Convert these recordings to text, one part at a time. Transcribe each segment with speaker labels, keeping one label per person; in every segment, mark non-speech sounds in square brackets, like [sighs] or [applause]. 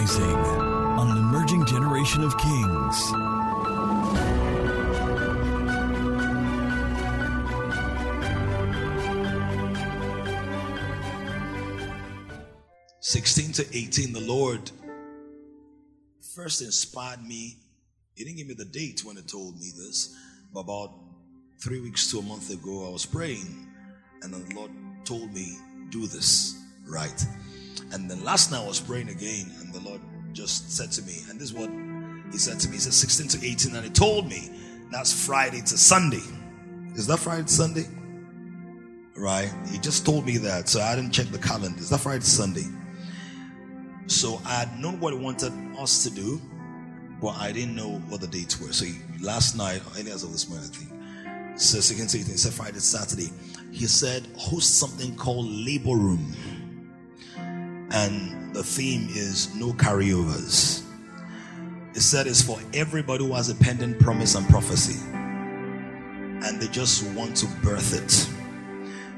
Speaker 1: Rising on an emerging generation of kings.
Speaker 2: Sixteen to eighteen, the Lord first inspired me. He didn't give me the date when He told me this, but about three weeks to a month ago, I was praying, and the Lord told me, "Do this right." And then last night I was praying again, and the Lord just said to me, and this is what He said to me. He said 16 to 18, and He told me that's Friday to Sunday. Is that Friday to Sunday? Right? He just told me that, so I didn't check the calendar. Is that Friday to Sunday? So I had known what He wanted us to do, but I didn't know what the dates were. So he, last night, or any as of this morning, I think, so 16 to 18, he said Friday to Saturday. He said host something called Labor Room and the theme is no carryovers. It said it's for everybody who has a pending promise and prophecy, and they just want to birth it.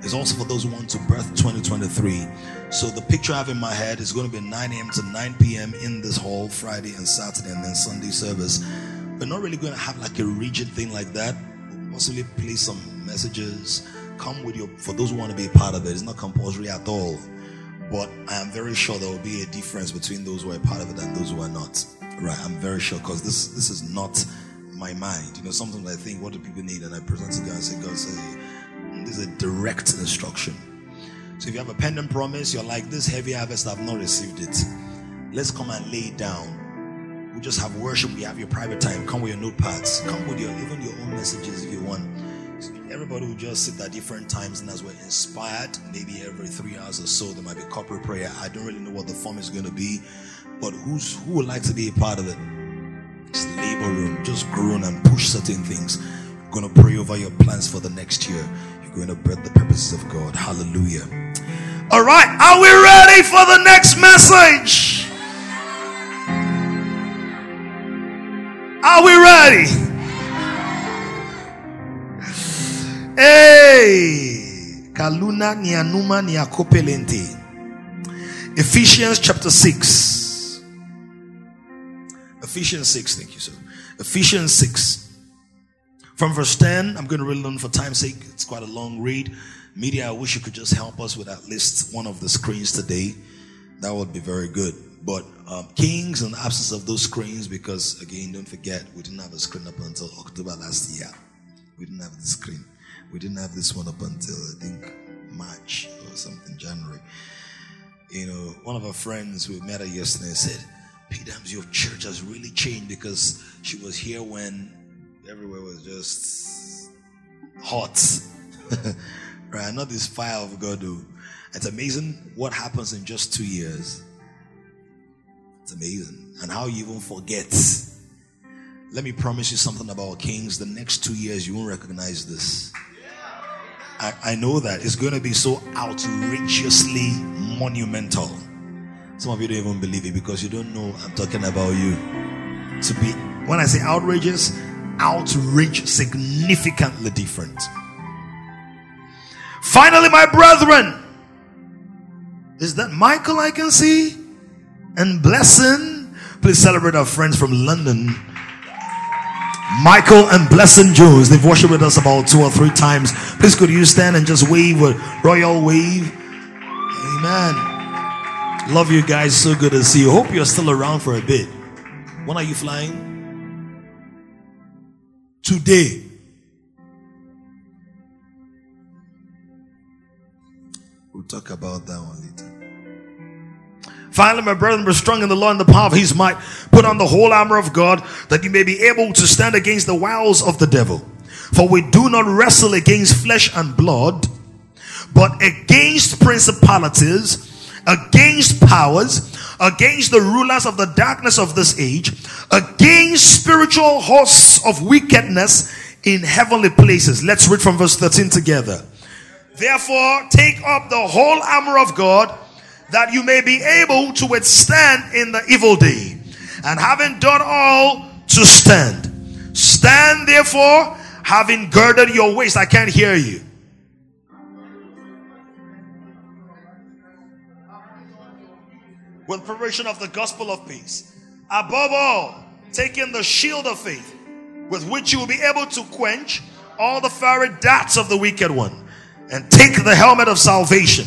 Speaker 2: It's also for those who want to birth 2023. So the picture I have in my head is going to be 9 a.m. to 9 p.m. in this hall Friday and Saturday, and then Sunday service. We're not really going to have like a rigid thing like that. We'll possibly play some messages. Come with your for those who want to be a part of it. It's not compulsory at all but I am very sure there will be a difference between those who are part of it and those who are not. Right? I'm very sure because this this is not my mind. You know, sometimes I think, what do people need? And I present to God and say, God, say, this is a direct instruction. So if you have a pending promise, you're like, this heavy harvest, I've not received it. Let's come and lay it down. We just have worship. We have your private time. Come with your notepads. Come with your even your own messages if you want everybody will just sit at different times and as we're inspired maybe every three hours or so there might be corporate prayer. I don't really know what the form is going to be but who's who would like to be a part of it? It's labor room. Just groan and push certain things. You're going to pray over your plans for the next year. You're going to bread the purposes of god. Hallelujah. All right are we ready for the next message? Are we ready Hey, Kaluna nianuma niakopelente. Ephesians chapter 6. Ephesians 6, thank you, sir. Ephesians 6. From verse 10, I'm going to read it for time's sake. It's quite a long read. Media, I wish you could just help us with at least one of the screens today. That would be very good. But um, Kings, and absence of those screens, because again, don't forget, we didn't have a screen up until October last year. We didn't have the screen. We didn't have this one up until I think March or something, January. You know, one of our friends, we met her yesterday, said, P. Dams, your church has really changed because she was here when everywhere was just hot. [laughs] right? Not this fire of God. Though. It's amazing what happens in just two years. It's amazing. And how you even forget. Let me promise you something about kings. The next two years, you won't recognize this. I, I know that it's going to be so outrageously monumental. Some of you don't even believe it because you don't know I'm talking about you. To be, when I say outrageous, outrage significantly different. Finally, my brethren, is that Michael I can see? And blessing. Please celebrate our friends from London Michael and Blessing Jones. They've worshiped with us about two or three times. Please could you stand and just wave a royal wave? Amen. Love you guys. So good to see you. Hope you're still around for a bit. When are you flying? Today. We'll talk about that one later. Finally, my brethren, be strong in the Lord and the power of his might. Put on the whole armor of God that you may be able to stand against the wiles of the devil. For we do not wrestle against flesh and blood, but against principalities, against powers, against the rulers of the darkness of this age, against spiritual hosts of wickedness in heavenly places. Let's read from verse 13 together. Therefore, take up the whole armor of God that you may be able to withstand in the evil day. And having done all to stand. Stand therefore, having girded your waist. I can't hear you. with preparation of the gospel of peace. Above all, taking the shield of faith, with which you will be able to quench all the fiery darts of the wicked one, and take the helmet of salvation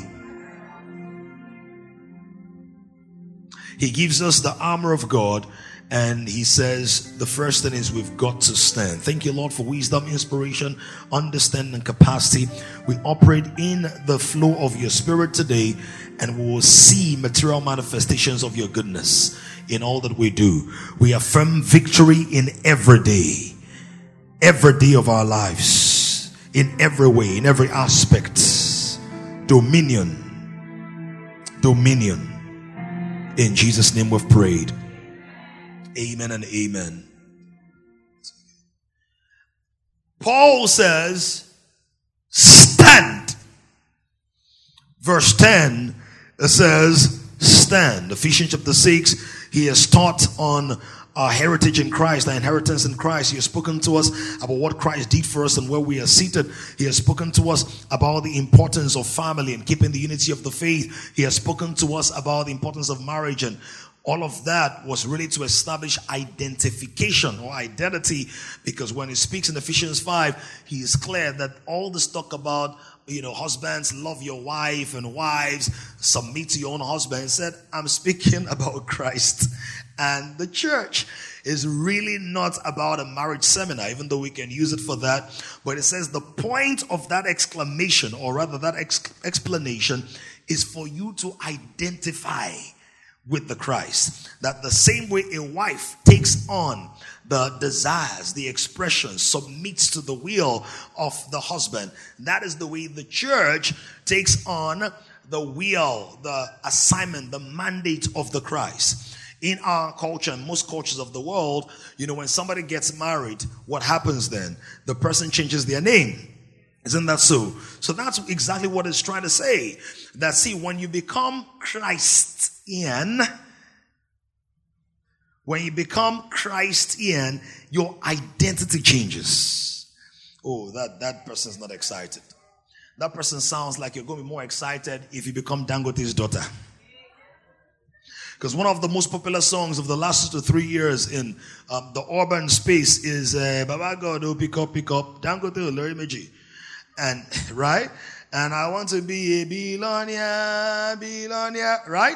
Speaker 2: He gives us the armor of God and he says the first thing is we've got to stand. Thank you, Lord, for wisdom, inspiration, understanding, and capacity. We operate in the flow of your spirit today, and we will see material manifestations of your goodness in all that we do. We affirm victory in every day, every day of our lives, in every way, in every aspect. Dominion, dominion. In Jesus' name we've prayed. Amen and amen. Paul says, stand. Verse 10 it says, stand. Ephesians chapter 6, he has taught on our heritage in Christ, our inheritance in Christ. He has spoken to us about what Christ did for us and where we are seated. He has spoken to us about the importance of family and keeping the unity of the faith. He has spoken to us about the importance of marriage and all of that was really to establish identification or identity because when he speaks in Ephesians 5, he is clear that all this talk about, you know, husbands love your wife and wives submit to your own husband. He said, I'm speaking [laughs] about Christ and the church is really not about a marriage seminar, even though we can use it for that. But it says the point of that exclamation, or rather that ex- explanation, is for you to identify with the Christ. That the same way a wife takes on the desires, the expressions, submits to the will of the husband, that is the way the church takes on the will, the assignment, the mandate of the Christ. In our culture and most cultures of the world, you know, when somebody gets married, what happens then? The person changes their name. Isn't that so? So that's exactly what it's trying to say. That see, when you become Christian, when you become Christian, your identity changes. Oh, that, that person's not excited. That person sounds like you're going to be more excited if you become Dangote's daughter. Because one of the most popular songs of the last two to three years in um, the urban space is uh, Baba God, oh, pick up, pick up, Dangote, Larry Meji and [laughs] right? And I want to be a billionaire, billionaire, right?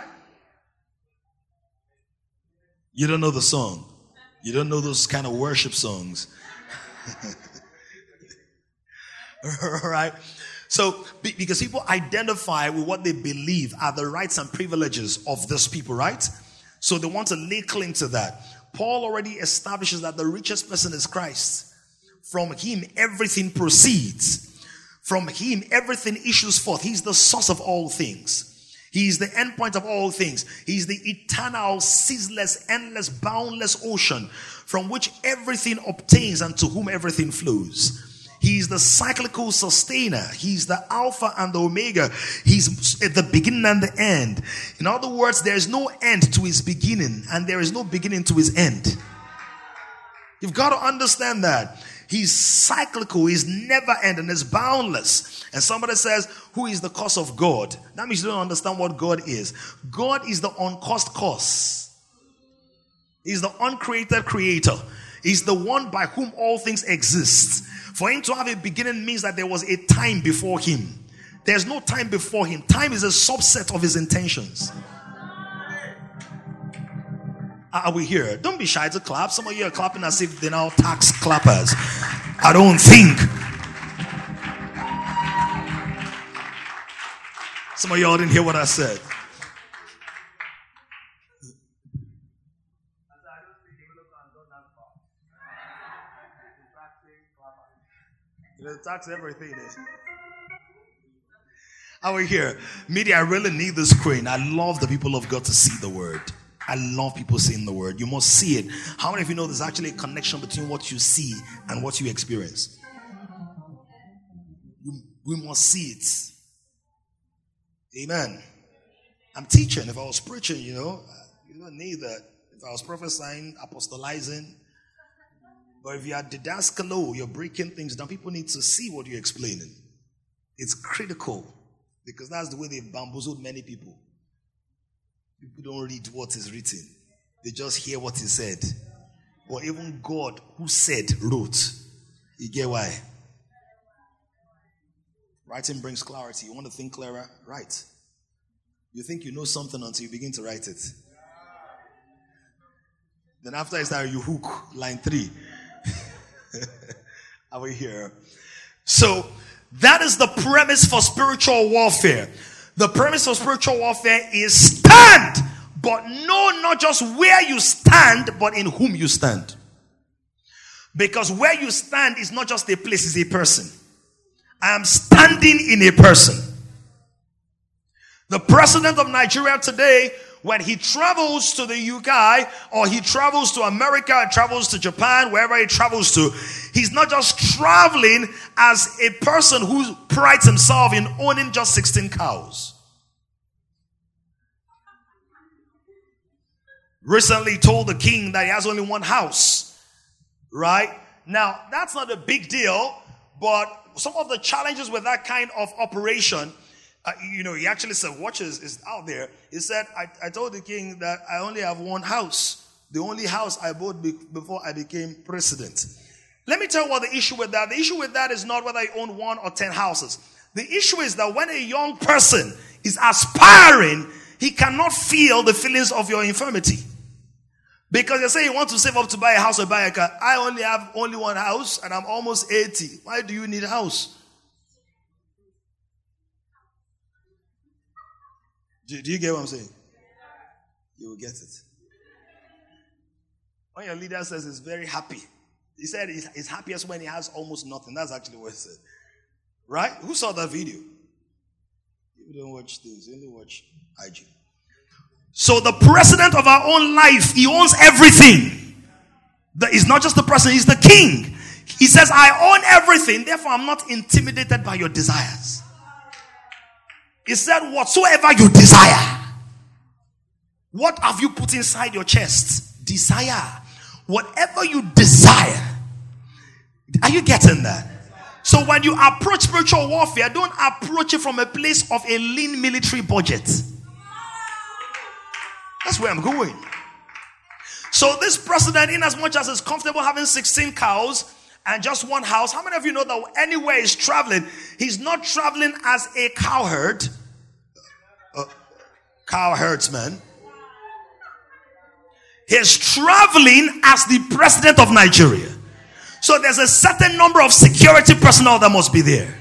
Speaker 2: You don't know the song. You don't know those kind of worship songs. [laughs] right? So, because people identify with what they believe are the rights and privileges of these people, right? So they want to lay claim to that. Paul already establishes that the richest person is Christ. From him, everything proceeds. From him, everything issues forth. He's the source of all things. He is the endpoint of all things. He is the eternal, ceaseless, endless, boundless ocean from which everything obtains and to whom everything flows. He is the cyclical sustainer. He's the Alpha and the Omega. He's at the beginning and the end. In other words, there is no end to his beginning and there is no beginning to his end. You've got to understand that. He's cyclical, he's never ending, he's boundless. And somebody says, Who is the cause of God? That means you don't understand what God is. God is the uncaused cause, He's the uncreated creator, He's the one by whom all things exist. For Him to have a beginning means that there was a time before Him. There's no time before Him, time is a subset of His intentions. Are we here? Don't be shy to clap. Some of you are clapping as if they're now tax clappers. I don't think. Some of y'all didn't hear what I said. The tax everything is. Are we here? Media, I really need this screen. I love the people of God to see the word. I love people saying the word. You must see it. How many of you know there's actually a connection between what you see and what you experience? We must see it. Amen. I'm teaching. If I was preaching, you know, you don't need that. If I was prophesying, apostolizing, but if you are didaskalo, you're breaking things down, people need to see what you're explaining. It's critical because that's the way they've bamboozled many people. People don't read what is written, they just hear what is said. But even God, who said, wrote. You get why? Writing brings clarity. You want to think clearer? Write. You think you know something until you begin to write it. Then after it's that you hook line three. [laughs] Are we here? So that is the premise for spiritual warfare. The premise of spiritual warfare is stand, but know not just where you stand, but in whom you stand. Because where you stand is not just a place, it's a person. I am standing in a person. The president of Nigeria today, when he travels to the UK or he travels to America, travels to Japan, wherever he travels to, he's not just traveling as a person who prides himself in owning just 16 cows. Recently told the king that he has only one house, right? Now, that's not a big deal, but some of the challenges with that kind of operation, you know, he actually said, watches is out there. He said, I, I told the king that I only have one house, the only house I bought be- before I became president. Let me tell you what the issue with that. The issue with that is not whether you own one or ten houses. The issue is that when a young person is aspiring, he cannot feel the feelings of your infirmity. Because you say you want to save up to buy a house or buy a car. I only have only one house and I'm almost 80. Why do you need a house? Do, do you get what I'm saying? You will get it. When your leader says he's very happy, he said he's, he's happiest when he has almost nothing. That's actually what he said. Right? Who saw that video? You don't watch things, you only watch IG. So the president of our own life, he owns everything. He's not just the president, he's the king. He says, I own everything, therefore I'm not intimidated by your desires. He said, whatsoever you desire. What have you put inside your chest? Desire. Whatever you desire. Are you getting that? So when you approach spiritual warfare, don't approach it from a place of a lean military budget. That's where I'm going. So this president, in as much as is comfortable having 16 cows and just one house, how many of you know that anywhere he's traveling, he's not traveling as a cowherd, uh, cow herdsman. He's traveling as the president of Nigeria. So there's a certain number of security personnel that must be there.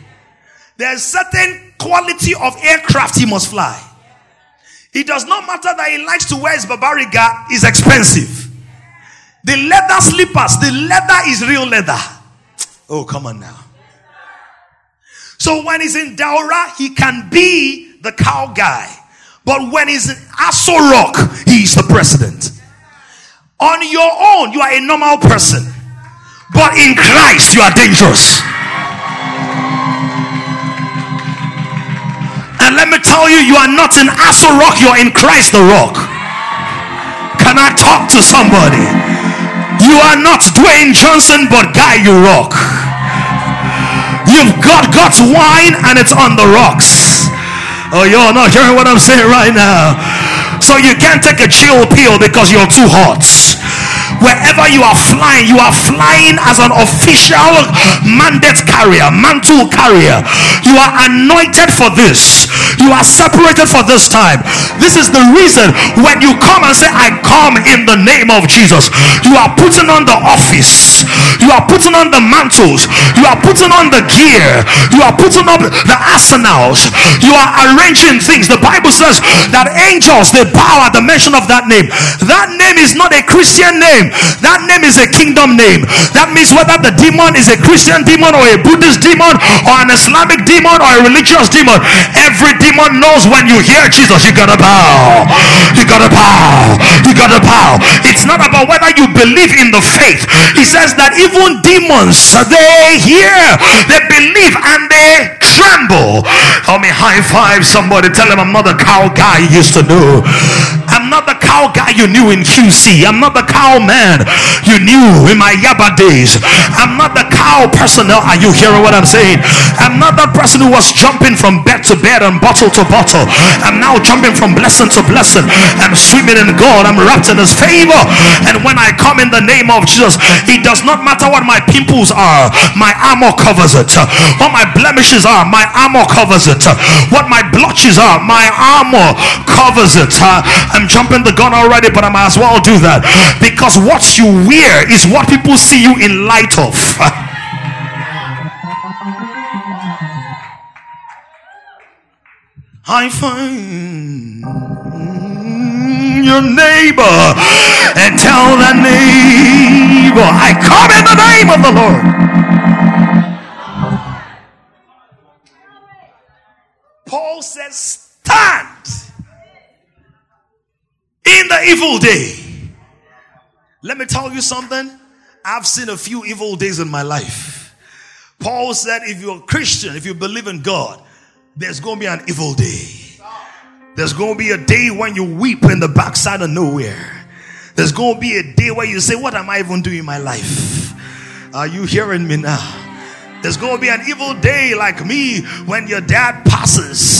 Speaker 2: There's certain quality of aircraft he must fly. It does not matter that he likes to wear his babariga is expensive. The leather slippers, the leather is real leather. Oh, come on now. So when he's in Daura, he can be the cow guy. But when he's in Aso Rock, he's the president. On your own, you are a normal person. But in Christ, you are dangerous. And let me tell you, you are not in Aso Rock, you're in Christ the Rock. Can I talk to somebody? You are not Dwayne Johnson, but Guy, you rock. You've got God's wine and it's on the rocks. Oh, you're not hearing what I'm saying right now. So you can't take a chill pill because you're too hot. Wherever you are flying, you are flying as an official mandate carrier, mantle carrier. You are anointed for this. You are separated for this time. This is the reason when you come and say, I come in the name of Jesus, you are putting on the office, you are putting on the mantles, you are putting on the gear, you are putting up the arsenals, you are arranging things. The Bible says that angels they bow at the mention of that name. That name is not a Christian name. That name is a kingdom name. That means whether the demon is a Christian demon or a Buddhist demon or an Islamic demon or a religious demon, every demon knows when you hear Jesus, you're gonna bow. You gotta bow. You gotta bow. It's not about whether you believe in the faith. He says that even demons, they hear, they believe, and they tremble. Help me high five somebody. Tell him I'm not the cow guy you used to know. I'm not the cow guy you knew in QC. I'm not the cow man you knew in my Yaba days. I'm not the cow personnel. Are you hearing what I'm saying? I'm not that person who was jumping from bed to bed and bottle to bottle. I'm now jumping from blessing to blessing. I'm swimming in God. I'm wrapped in His favor. And when I come in the name of Jesus, it does not matter what my pimples are. My armor covers it. What my blemishes are, my armor covers it. What my blotches are, my armor covers it. I'm jumping the gun already, but I might as well do that because what you wear is what people see you in light of. [laughs] I find your neighbor and tell that neighbor, I come in the name of the Lord. Says, Stand in the evil day. Let me tell you something. I've seen a few evil days in my life. Paul said, if you're a Christian, if you believe in God, there's going to be an evil day. There's going to be a day when you weep in the backside of nowhere. There's going to be a day where you say, What am I even doing in my life? Are you hearing me now? There's going to be an evil day like me when your dad passes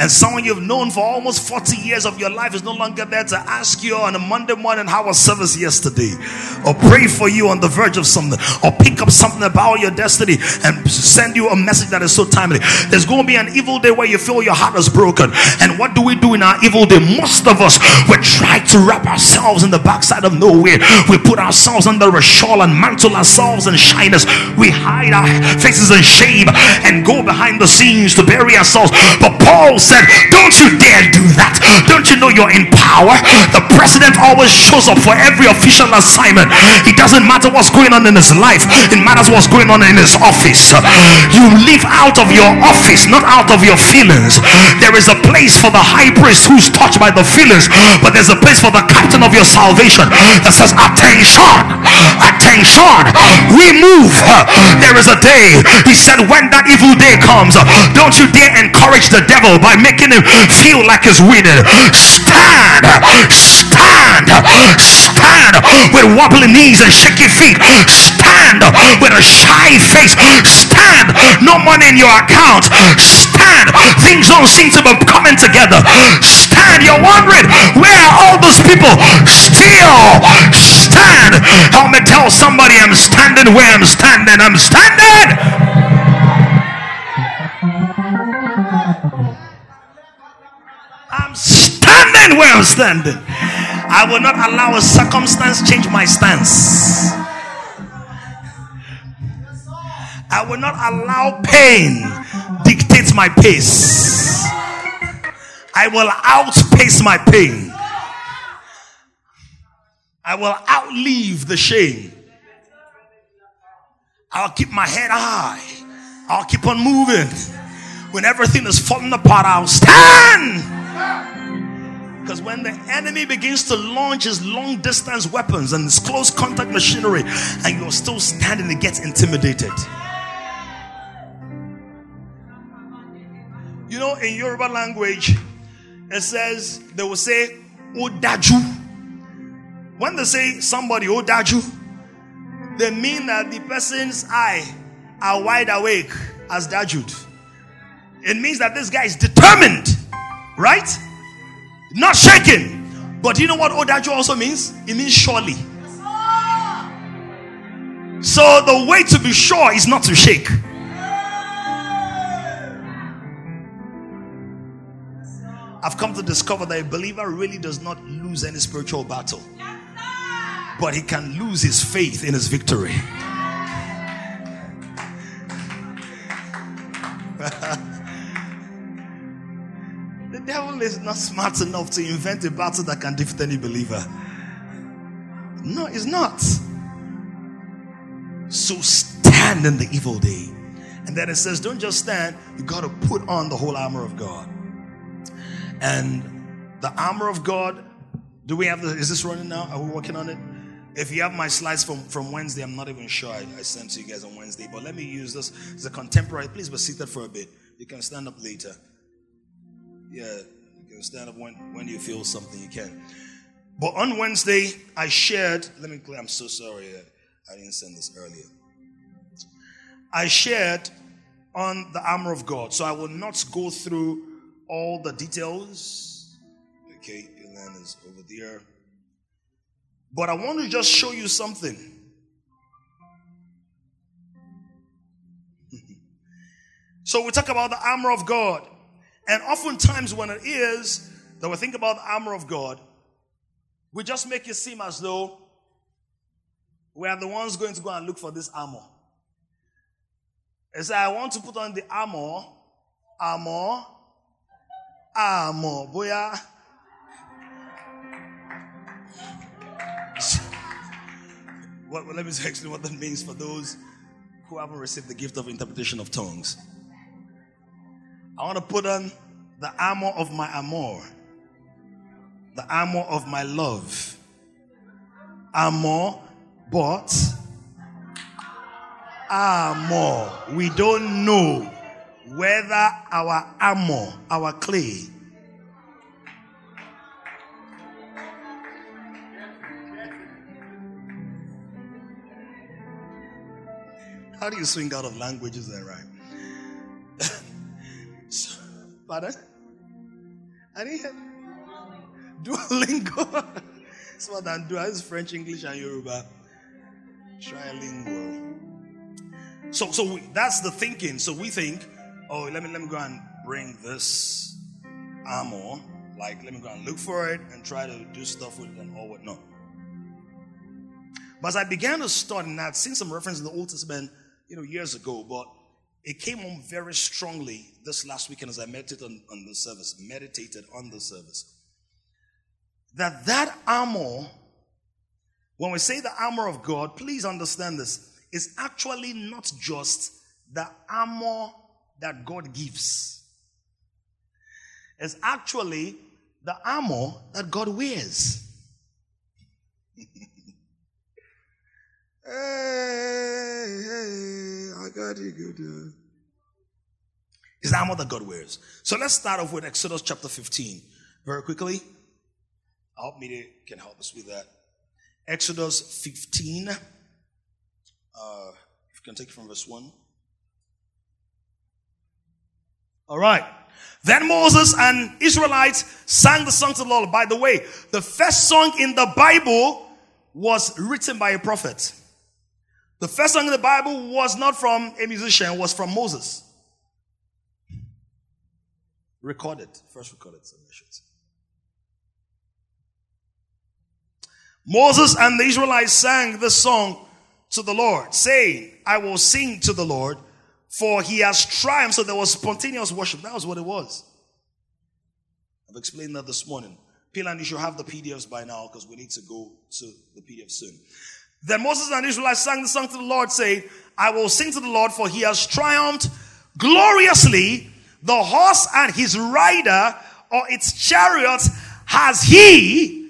Speaker 2: and someone you've known for almost 40 years of your life is no longer there to ask you on a Monday morning how was service yesterday, or pray for you on the verge of something, or pick up something about your destiny and send you a message that is so timely. There's going to be an evil day where you feel your heart is broken. And what do we do in our evil day? Most of us we try to wrap ourselves in the backside of nowhere. We put ourselves under a shawl and mantle ourselves in shyness. We hide our faces in shame and go behind the scenes to bury ourselves. But Paul said, Don't you dare do that. Don't you know you're in power? The president always shows up for every official assignment. It doesn't matter what's going on in his life, it matters what's going on in his office. You live out of your office, not out of your feelings. There is a place for the high priest who's touched by the feelings, but there's a place for the captain of your salvation that says, Attention, attention, we move. There is a day, he said, when that evil day comes, don't you dare encourage the devil by making him feel like he's winning. Stand, stand, stand with wobbling knees and shaky feet. Stand with a shy face. Stand, no money in your account. Stand, things don't seem to be coming together. Stand, you're wondering where are all those people? Still stand. Help me tell somebody I'm standing where I'm standing. I'm standing. I'm standing where I'm standing. I will not allow a circumstance change my stance. I will not allow pain dictate my pace. I will outpace my pain. I will outlive the shame. I'll keep my head high. I'll keep on moving. When everything is falling apart, I'll stand. Because when the enemy begins to launch his long distance weapons and his close contact machinery, and you're still standing, it gets intimidated. You know, in Yoruba language, it says they will say Odaju. When they say somebody Odaju, they mean that the person's eye are wide awake as Dajud. It means that this guy is determined, right? Not shaking. But you know what Odaju also means? It means surely. So the way to be sure is not to shake. I've come to discover that a believer really does not lose any spiritual battle, but he can lose his faith in his victory. Devil is not smart enough to invent a battle that can defeat any believer. No, it's not. So stand in the evil day. And then it says, don't just stand, you got to put on the whole armor of God. And The armor of God. Do we have the, is this running now? Are we working on it? If you have my slides from, from Wednesday, I'm not even sure I, I sent to you guys on Wednesday, but let me use this as a contemporary. Please be seated for a bit. You can stand up later. Yeah, can stand up when, when you feel something, you can. But on Wednesday, I shared, let me clear, I'm so sorry, uh, I didn't send this earlier. I shared on the armor of God, so I will not go through all the details. Okay, Elan is over there. But I want to just show you something. [laughs] so we talk about the armor of God. And oftentimes, when it is that we think about the armor of God, we just make it seem as though we are the ones going to go and look for this armor. I say, I want to put on the armor, armor, armor. Boya. [laughs] well, let me explain what that means for those who haven't received the gift of interpretation of tongues. I want to put on the armor of my amor, the armor of my love. Armor, but armor. We don't know whether our armor, our clay, How do you swing out of languages then, right? Pardon? I didn't hear. Duolingo. it's more than Duo. It's French, English, and Yoruba. Trilingual. So, so we, that's the thinking. So we think, oh, let me let me go and bring this armor. Like, let me go and look for it and try to do stuff with it and all whatnot. But as I began to study, and I'd seen some reference in the Old Testament you know, years ago, but it came on very strongly this last weekend as I meditated on, on the service, meditated on the service. That that armor, when we say the armor of God, please understand this, is actually not just the armor that God gives. It's actually the armor that God wears. Hey, got good. Is the armor that God wears. So let's start off with Exodus chapter 15 very quickly. I hope media can help us with that. Exodus 15. Uh, if you can take it from verse 1. All right. Then Moses and Israelites sang the song to the Lord. By the way, the first song in the Bible was written by a prophet. The first song in the Bible was not from a musician, was from Moses. Recorded, first recorded submissions. Moses and the Israelites sang this song to the Lord, saying, I will sing to the Lord, for he has triumphed. So there was spontaneous worship. That was what it was. I've explained that this morning. Pilan, you should have the PDFs by now because we need to go to the PDF soon. Then Moses and Israelites sang the song to the Lord, saying, I will sing to the Lord, for he has triumphed gloriously. The horse and his rider or its chariot has he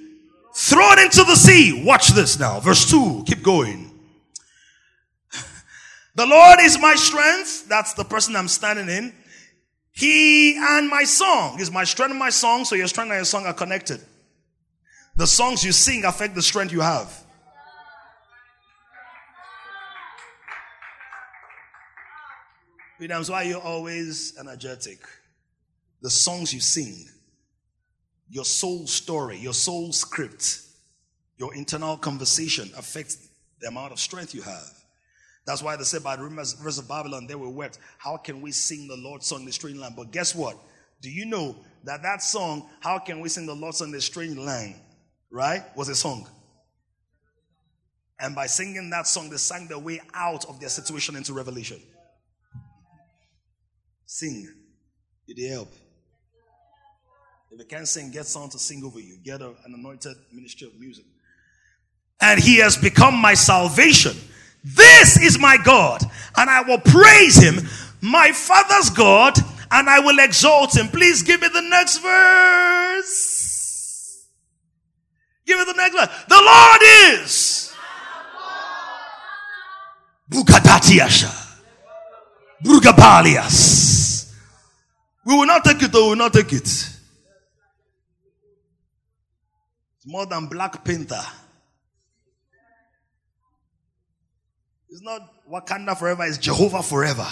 Speaker 2: thrown into the sea. Watch this now. Verse 2. Keep going. [laughs] The Lord is my strength. That's the person I'm standing in. He and my song is my strength and my song. So your strength and your song are connected. The songs you sing affect the strength you have. Williams, why are you always energetic? The songs you sing, your soul story, your soul script, your internal conversation affects the amount of strength you have. That's why they said by the rivers of Babylon, they were wept. How can we sing the Lord's song in the strange land? But guess what? Do you know that that song, How Can We Sing the Lord's Song in the Strange Land, right, was a song? And by singing that song, they sang their way out of their situation into revelation. Sing. Did he help? If you can't sing, get someone to sing over you. Get a, an anointed ministry of music. And he has become my salvation. This is my God, and I will praise him, my father's God, and I will exalt him. Please give me the next verse. Give me the next verse. The Lord is. Bukatatiasha. Brugabalias. We will not take it, though. We will not take it. It's more than Black Panther. It's not Wakanda forever, it's Jehovah forever.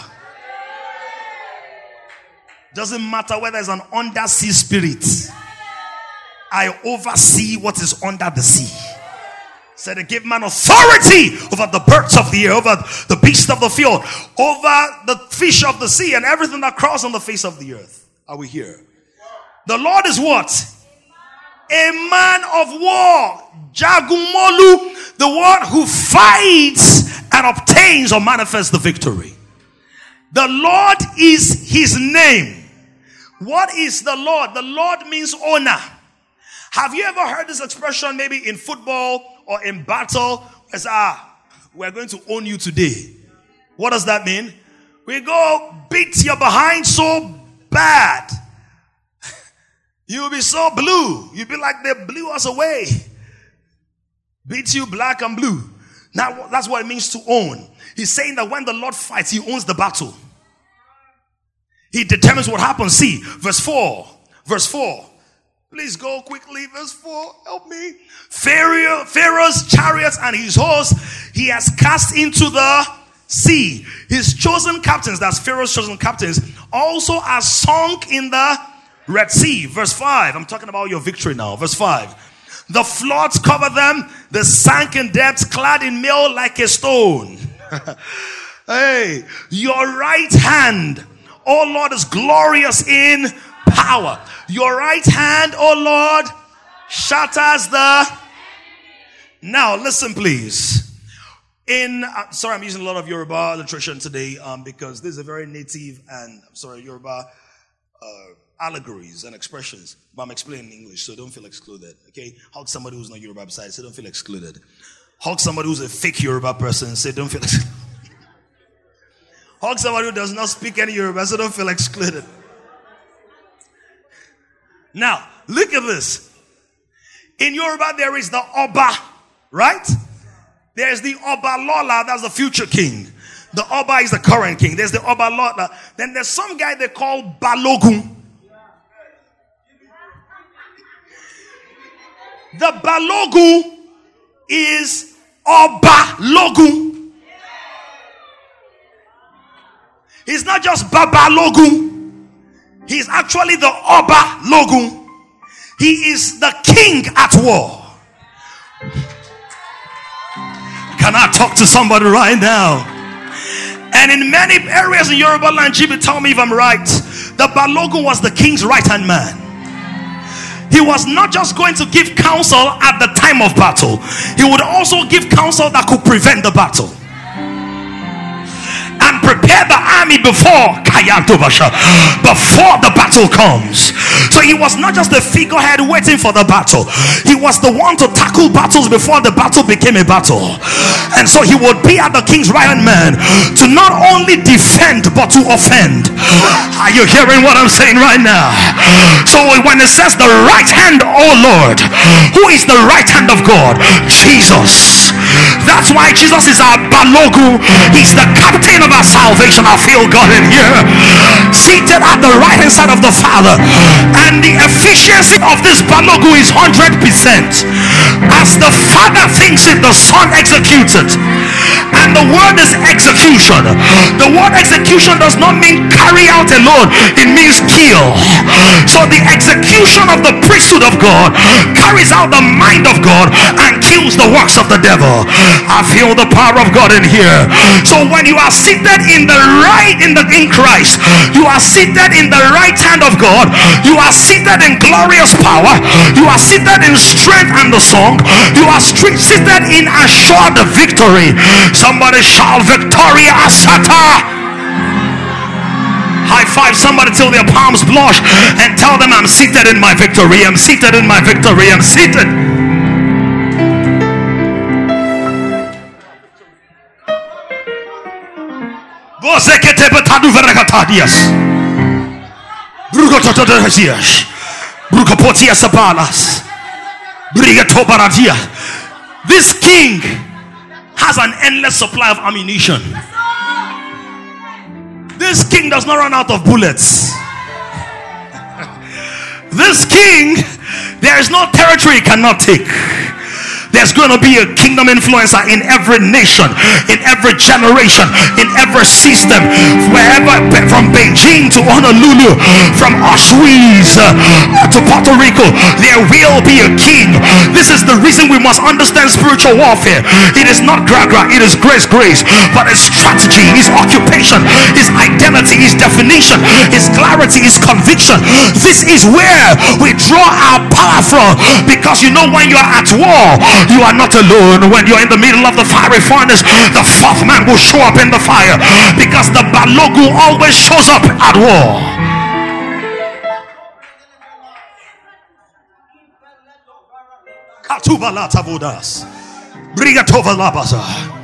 Speaker 2: Doesn't matter whether it's an undersea spirit. I oversee what is under the sea. Said to give man authority over the birds of the air, over the beasts of the field, over the fish of the sea, and everything that crawls on the face of the earth. Are we here? The Lord is what? A man of war. Jagumolu, the one who fights and obtains or manifests the victory. The Lord is his name. What is the Lord? The Lord means owner. Have you ever heard this expression maybe in football or in battle? As ah, we're going to own you today. What does that mean? We go beat your behind so bad. [laughs] You'll be so blue. You'll be like they blew us away. Beat you black and blue. Now that's what it means to own. He's saying that when the Lord fights, he owns the battle. He determines what happens. See, verse 4. Verse 4. Please go quickly. Verse 4. Help me. Pharaoh, Pharaoh's chariots and his horse he has cast into the sea. His chosen captains, that's Pharaoh's chosen captains, also are sunk in the Red Sea. Verse 5. I'm talking about your victory now. Verse 5. The floods cover them. They sank in depths, clad in mail like a stone. [laughs] hey, your right hand oh Lord, is glorious in power. Your right hand, oh Lord, shatters the. Now, listen, please. In uh, sorry, I'm using a lot of Yoruba literature today um, because this is a very native and I'm sorry Yoruba uh, allegories and expressions. But I'm explaining English, so don't feel excluded. Okay, hug somebody who's not Yoruba besides, say don't feel excluded. Hug somebody who's a fake Yoruba person, say don't feel [laughs] excluded. Hug somebody who does not speak any Yoruba so don't feel excluded. Now, look at this. In Yoruba, there is the Oba, right? There's the Oba Lola, that's the future king. The Oba is the current king. There's the Oba Lola. Then there's some guy they call Balogun. The Balogun is Oba Logun. He's not just Baba Logun. He's actually the Oba Logun. He is the king at war. Can I talk to somebody right now? And in many areas in Yoruba land, Jibi, tell me if I'm right. The Balogun was the king's right hand man. He was not just going to give counsel at the time of battle, he would also give counsel that could prevent the battle and prepare the army before before the battle comes. So he was not just the figurehead waiting for the battle, he was the one to tackle battles before the battle became a battle. And so he would be at the king's right hand man to not only defend but to offend. Are you hearing what I'm saying right now? So when it says the right hand, oh Lord, who is the right hand of God? Jesus. That's why Jesus is our Balogun. He's the captain of our salvation. I feel God in here. Seated at the right hand side of the Father. And the efficiency of this Balogun is 100%. As the Father thinks it, the Son executes it. And the word is execution. The word execution does not mean carry out alone, it means kill. So the execution of the priesthood of God carries out the mind of God and kills the works of the devil. I feel the power of God in here. So when you are seated in the right in the in Christ, you are seated in the right hand of God. You are seated in glorious power. You are seated in strength and the song. You are seated in assured victory. Somebody shout Victoria Ascerta high five somebody till their palms blush and tell them I'm seated in my victory. I'm seated in my victory. I'm seated. This king has an endless supply of ammunition. This king does not run out of bullets. [laughs] This king, there is no territory he cannot take. There's going to be a kingdom influencer in every nation, in every generation, in every system, wherever from Beijing to Honolulu, from Auschwitz uh, to Puerto Rico, there will be a king. This is the reason we must understand spiritual warfare. It is not gragra, it is grace, grace, but its strategy, its occupation, its identity, its definition, its clarity, its conviction. This is where we draw our power from because you know when you're at war you are not alone. When you're in the middle of the fiery furnace, the fourth man will show up in the fire because the Balogun always shows up at war. Katubalata Budas. Brigatova Labasa.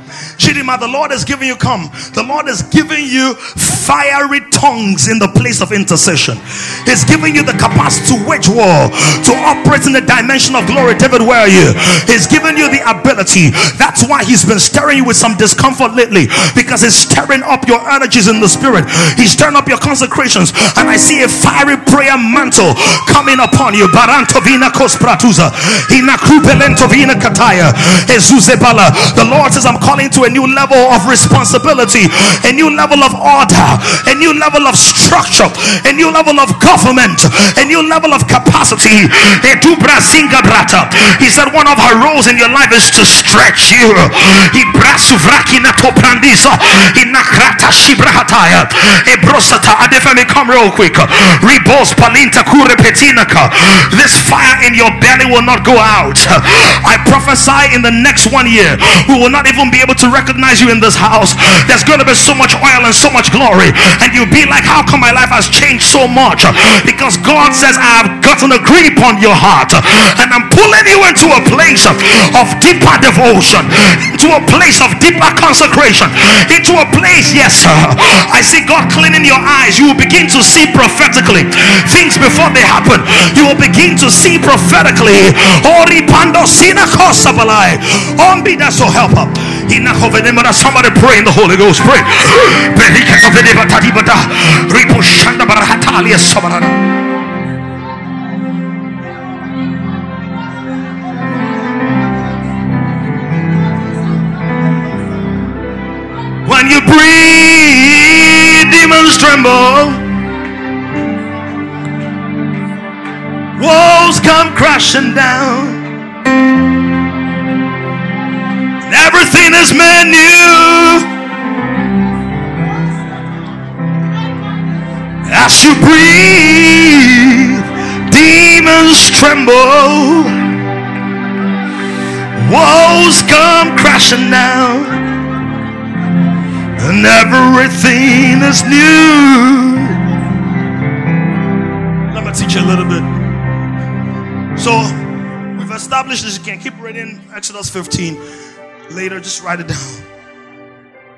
Speaker 2: Chidima, the Lord has given you, come. The Lord has given you fiery tongues in the place of intercession. He's giving you the capacity to wage war, to operate in the dimension of glory. David, where are you? He's given you the ability. That's why He's been stirring you with some discomfort lately because He's stirring up your energies in the spirit. He's stirring up your consecrations. And I see a fiery prayer mantle coming upon you. Barantovina kospratuza. kataya. The Lord says, I'm calling to a new level of responsibility, a new level of order, a new level of structure, a new level of government, a new level of capacity. He said, One of her roles in your life is to stretch you. Come real quick. This fire in your belly will not go out. I prophesy in the next one year, we will not even be able to recognize you in this house. There's going to be so much oil and so much glory, and you'll be like, How come my life has changed so much? Because God says, I have gotten a grip on your heart, and I'm pulling you into a place of deeper devotion, into a place of deeper consecration, into a place, yes, sir. I see God cleaning your eyes. You will begin to see prophetically things before they happen. You will begin to see prophetically. That so help up. Somebody pray in the Holy Ghost. Pray. When you breathe, demons tremble. Walls come crashing down. Everything is made new. As you breathe, demons tremble, walls come crashing down, and everything is new. Let me teach you a little bit. So, we've established this. You can keep reading Exodus 15 later, just write it [laughs] down.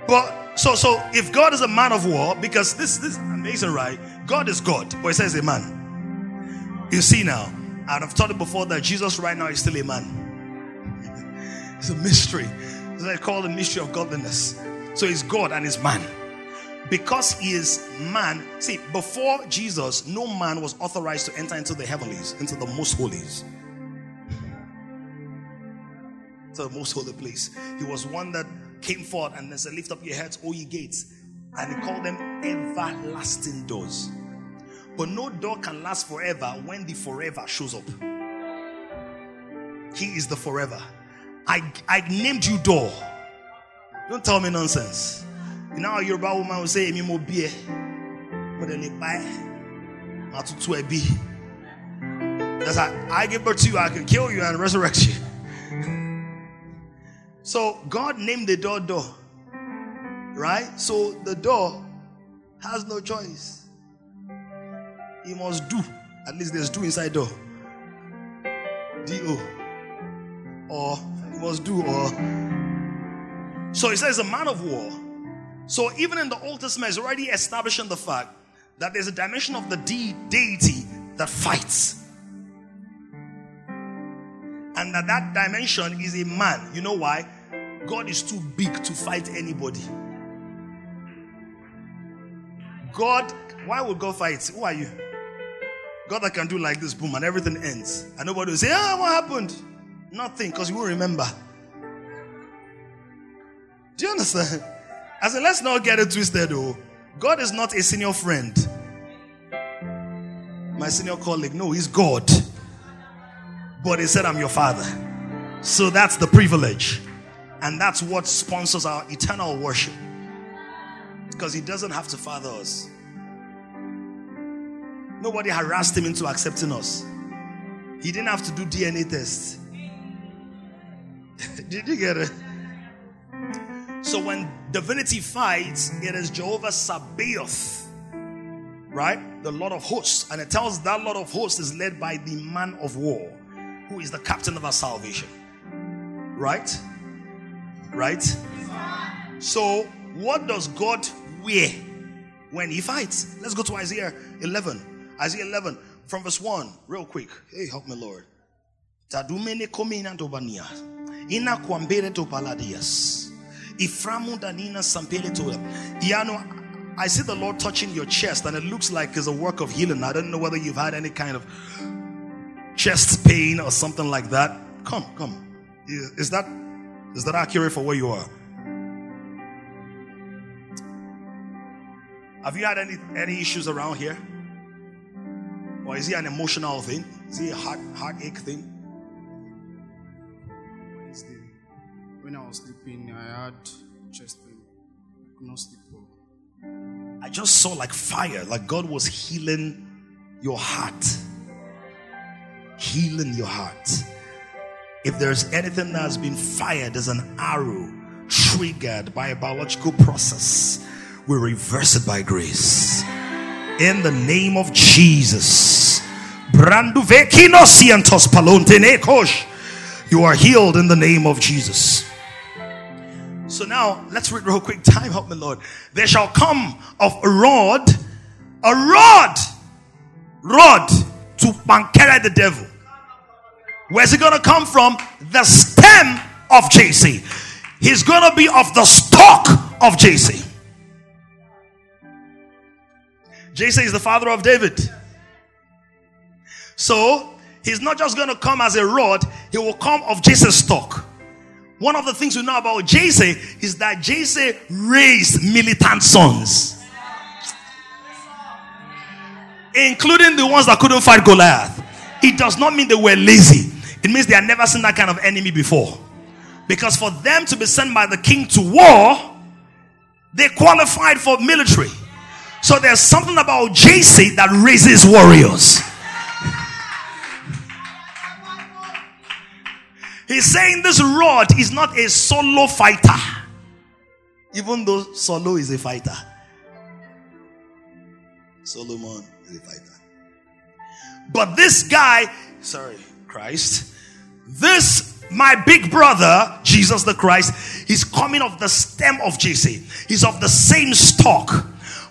Speaker 2: But so so if God is a man of war, because this this is amazing, right? God is God, but he says a man. You see now, I've taught it before that Jesus right now is still a man. [laughs] it's a mystery. It's like called the mystery of godliness. So he's God and he's man. Because he is man, see, before Jesus, no man was authorized to enter into the heavenlies, into the most holies to the most holy place. He was one that came forth and then said, Lift up your heads, all ye gates. And he called them everlasting doors. But no door can last forever when the forever shows up. He is the forever. I, I named you door. Don't tell me nonsense. You know, your Yoruba woman will say, Èmi mo bie. That's how I give birth to you, I can kill you and resurrect you. So God named the door door. Right? So the door has no choice. He must do. At least there's do inside door. D-O. Or he must do or so he says a man of war. So even in the Old Testament, is already establishing the fact that there's a dimension of the de- deity that fights. And at that dimension is a man. You know why? God is too big to fight anybody. God, why would God fight? Who are you? God that can do like this, boom, and everything ends. And nobody will say, ah, what happened? Nothing, because you won't remember. Do you understand? I said, let's not get it twisted, though. God is not a senior friend. My senior colleague, no, he's God. But he said, I'm your father. So that's the privilege. And that's what sponsors our eternal worship. Because he doesn't have to father us. Nobody harassed him into accepting us. He didn't have to do DNA tests. [laughs] Did you get it? So when divinity fights, it is Jehovah Sabaoth, right? The Lord of hosts. And it tells that Lord of hosts is led by the man of war, who is the captain of our salvation. Right? Right? So, what does God wear when he fights? Let's go to Isaiah 11. Isaiah 11 from verse 1, real quick. Hey, help me, Lord. Tadumene. Ina kwambere to paladias. Iframu danina sampele to I see the Lord touching your chest, and it looks like it's a work of healing. I don't know whether you've had any kind of chest pain or something like that. Come, come. Is that is that accurate for where you are? Have you had any any issues around here? Or is it an emotional thing? Is it a heart heartache thing?
Speaker 3: when I was sleeping, I had chest pain. I could not sleep well.
Speaker 2: I just saw like fire, like God was healing your heart. Healing your heart. If there's anything that has been fired as an arrow triggered by a biological process, we reverse it by grace. In the name of Jesus. You are healed in the name of Jesus. So now let's read real quick. Time help me, Lord. There shall come of a rod, a rod, rod to bankere the devil. Where's he gonna come from? The stem of Jesse. He's gonna be of the stock of Jesse. Jesse is the father of David. So he's not just gonna come as a rod, he will come of Jesse's stock. One of the things we know about Jesse is that Jesse raised militant sons, including the ones that couldn't fight Goliath. It does not mean they were lazy, it means they had never seen that kind of enemy before. Because for them to be sent by the king to war, they qualified for military. So there's something about Jesse that raises warriors. He's saying this rod is not a solo fighter, even though solo is a fighter. Solomon is a fighter. But this guy, sorry, Christ, this my big brother, Jesus the Christ, is coming of the stem of Jesse. He's of the same stock.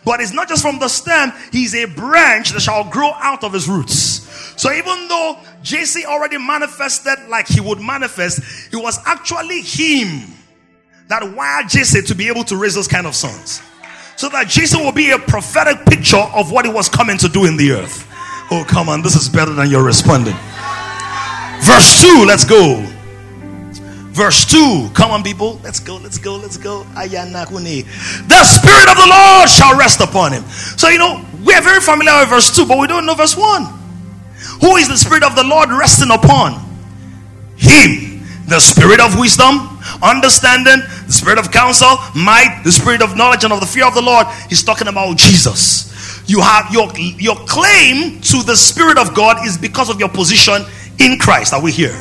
Speaker 2: But it's not just from the stem, he's a branch that shall grow out of his roots. So even though Jesse already manifested like he would manifest, it was actually him that wired Jesse to be able to raise those kind of sons. So that Jesse will be a prophetic picture of what he was coming to do in the earth. Oh, come on, this is better than you're responding. Verse 2, let's go. Verse 2, come on, people, let's go, let's go, let's go. The Spirit of the Lord shall rest upon him. So, you know, we are very familiar with verse 2, but we don't know verse 1. Who is the Spirit of the Lord resting upon? Him. The Spirit of wisdom, understanding, the Spirit of counsel, might, the Spirit of knowledge, and of the fear of the Lord. He's talking about Jesus. You have your, your claim to the Spirit of God is because of your position in Christ. Are we here?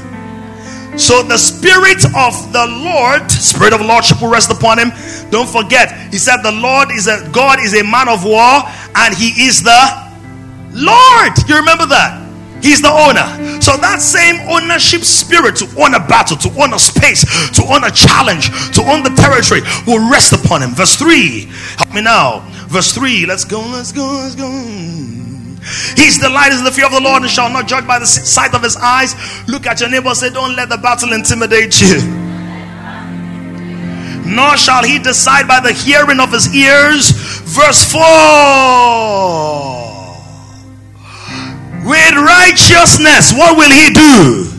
Speaker 2: So the Spirit of the Lord, Spirit of Lordship will rest upon him. Don't forget, he said the Lord is a God is a man of war, and he is the Lord. You remember that? He's the owner. So that same ownership spirit to own a battle, to own a space, to own a challenge, to own the territory will rest upon him. Verse 3. Help me now. Verse 3. Let's go, let's go, let's go. His light is the fear of the Lord and shall not judge by the sight of his eyes. Look at your neighbor say, Don't let the battle intimidate you. Nor shall he decide by the hearing of his ears. Verse 4 With righteousness, what will he do?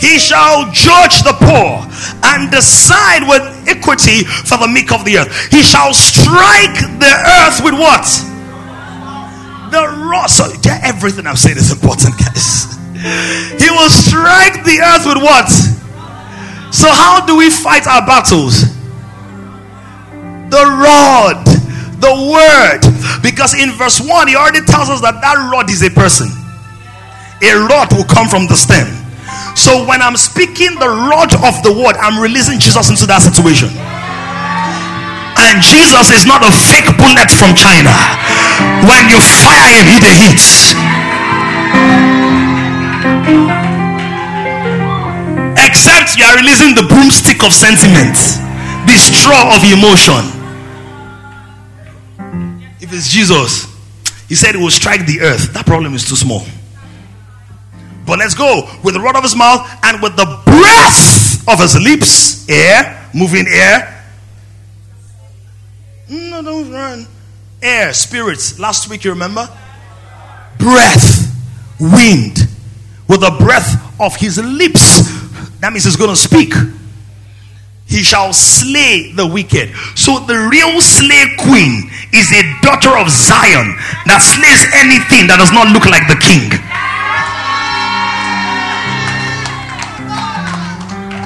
Speaker 2: He shall judge the poor and decide with equity for the meek of the earth. He shall strike the earth with what? The rod. So everything I've said is important, guys. He will strike the earth with what? So how do we fight our battles? The rod, the word. Because in verse 1, he already tells us that that rod is a person. A rod will come from the stem. So when I'm speaking the rod of the word, I'm releasing Jesus into that situation. And Jesus is not a fake bullet from China. When you fire him, he the hits. Except you are releasing the broomstick of sentiment, the straw of emotion. If it's Jesus, he said it will strike the earth. That problem is too small. But let's go with the rod of his mouth and with the breath of his lips, air, moving air. No, don't run. Air, spirits. Last week, you remember? Breath, wind. With the breath of his lips. That means he's going to speak. He shall slay the wicked. So the real slay queen is a daughter of Zion that slays anything that does not look like the king.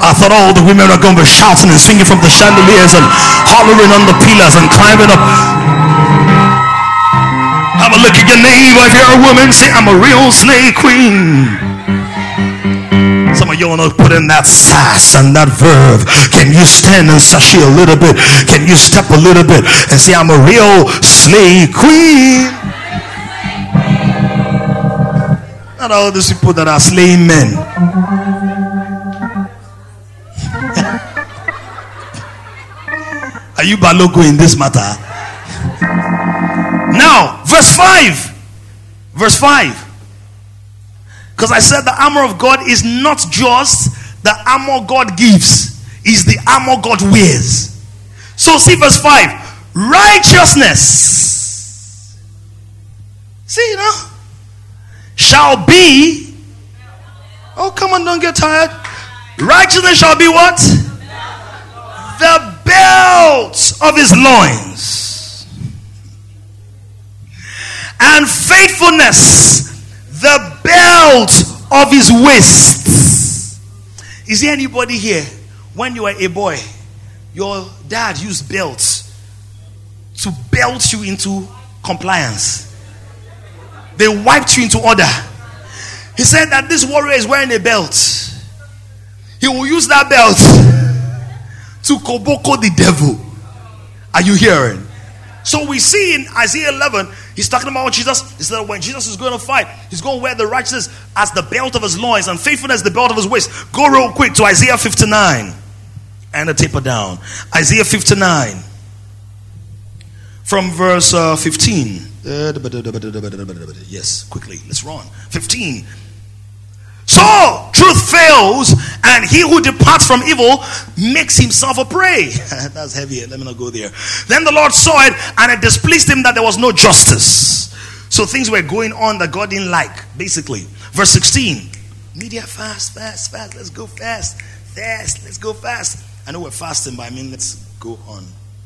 Speaker 2: I thought all the women are going to be shouting and singing from the chandeliers and hollering on the pillars and climbing up. Have a look at your neighbor if you're a woman. Say, I'm a real slay queen. Some of you want to put in that sass and that verb. Can you stand and sashay a little bit? Can you step a little bit and say, I'm a real slay queen? Not all these people that are slaying men. Are you Balogun in this matter? Now, verse 5. Verse 5. Because I said the armor of God is not just the armor God gives, is the armor God wears. So see verse 5. Righteousness. See, you know, shall be. Oh, come on, don't get tired. Righteousness shall be what? The belt of his loins, and faithfulness the belt of his waist. Is there anybody here when you were a boy, your dad used belts to belt you into compliance? They wiped you into order. He said that this warrior is wearing a belt. He will use that belt to koboko the devil. Are you hearing? So we see in Isaiah 11, he's talking about Jesus. He said when Jesus is going to fight, he's going to wear the righteousness as the belt of his loins and faithfulness the belt of his waist. Go real quick to Isaiah 59 and a taper down. Isaiah 59 from verse uh, 15. Yes, quickly, let's run. 15. So truth fails, and he who departs from evil makes himself a prey. [laughs] That's heavy. Let me not go there. Then the Lord saw it, and it displeased him that there was no justice. So things were going on that God didn't like, basically. Verse 16. Media fast, fast, fast. Let's go fast. Fast. Let's go fast. I know we're fasting, but I mean, let's go on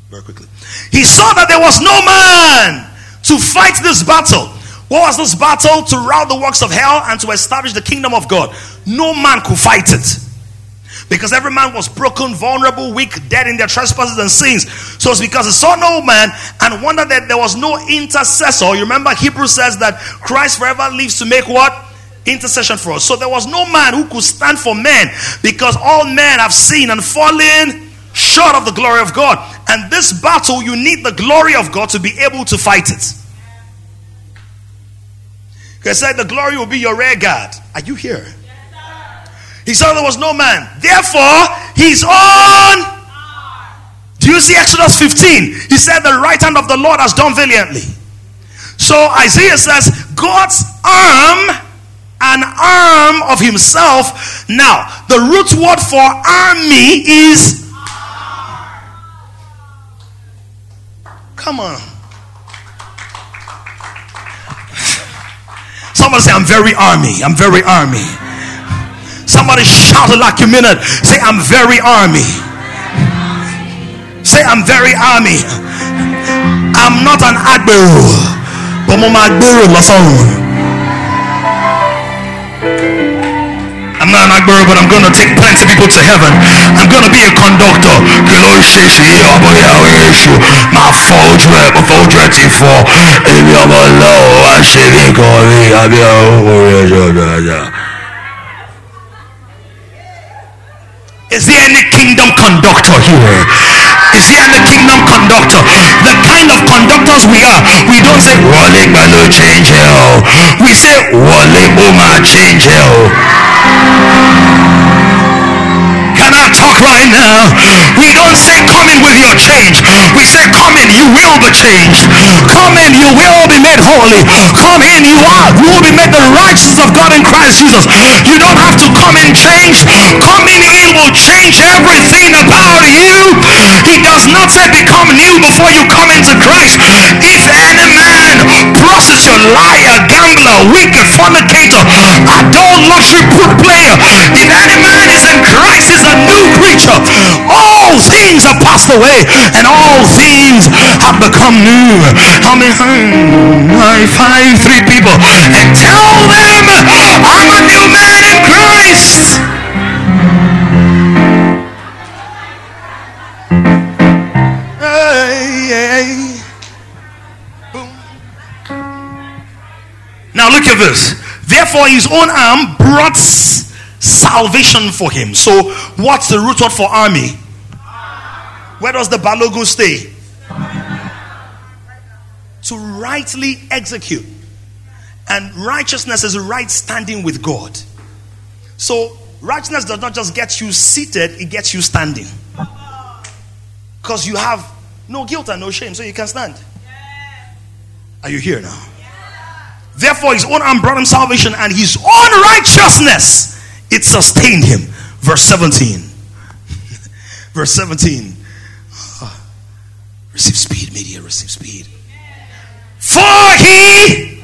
Speaker 2: very quickly. He saw that there was no man to fight this battle what was this battle? To rout the works of hell and to establish the kingdom of God. No man could fight it. Because every man was broken, vulnerable, weak, dead in their trespasses and sins. So it's because he saw no man and wondered that there was no intercessor. You remember Hebrew says that Christ forever lives to make what? Intercession for us. So there was no man who could stand for men because all men have seen and fallen short of the glory of God. And this battle, you need the glory of God to be able to fight it. He said, The glory will be your rear guard. Are you here? He said, There was no man. Therefore, he's on. Do you see Exodus 15? He said, The right hand of the Lord has done valiantly. So Isaiah says, God's arm, an arm of himself. Now, the root word for army is. Arm. Come on. [laughs] Somebody say, I'm very army. I'm very army. Somebody shout like you mean it. Say, I'm very army. Say, I'm very army. I'm not an admiral, but I'm an I'm not an Agbero, but I'm going to take plenty people to heaven. I'm going to be a conductor. Fọ ojú ẹ̀ mo fọ ojú ẹ̀ ti fọ. Èmi conductor here? Is there any kingdom conductor? The kind of conductors we are, we don't say, Wale Balo change hell. We say, Wale Boma change hell. Talk right now? We don't say come with your change. We say come in, you will be changed. Come in, you will be made holy. Come in, you are. You will be made the righteousness of God in Christ Jesus. You don't have to come in change. Coming in, will change everything about you. He does not say become new before you come into Christ. If any man prostitute, liar, gambler, wicked, fornicator, adult, luxury, poor player, if any man is in Christ, is a new creature. All things have passed away, and all things have become new. How many? Hmm, I find three people and tell them I'm a new man in Christ. Now look at this. Therefore, his own arm brought salvation for him. So, what's the root word for army? Where does the balogun stay? To rightly execute. And righteousness is right standing with God. So, righteousness does not just get you seated, it gets you standing. Because you have no guilt and no shame, so you can stand. Are you here now? Therefore, his own arm brought him salvation, and his own righteousness it sustained him. Verse 17. [laughs] Verse 17. Oh, [sighs] receive speed, media, receive speed. For he.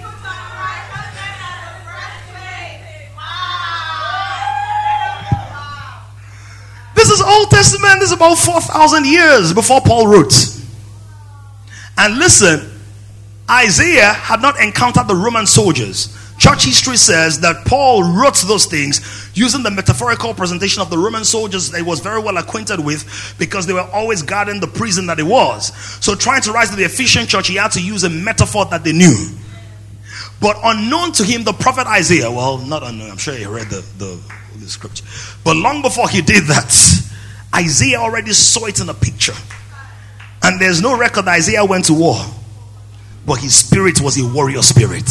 Speaker 2: This is Old Testament. This is about 4,000 years before Paul wrote. And listen, Isaiah had not encountered the Roman soldiers. Church history says that Paul wrote those things using the metaphorical presentation of the Roman soldiers that he was very well acquainted with because they were always guarding the prison that he was. So, trying to rise to the Ephesian church, he had to use a metaphor that they knew. But unknown to him, the prophet Isaiah, well, not unknown, I'm sure he read the, the, the scripture. But long before he did that, Isaiah already saw it in a picture. And there's no record that Isaiah went to war, but his spirit was a warrior spirit.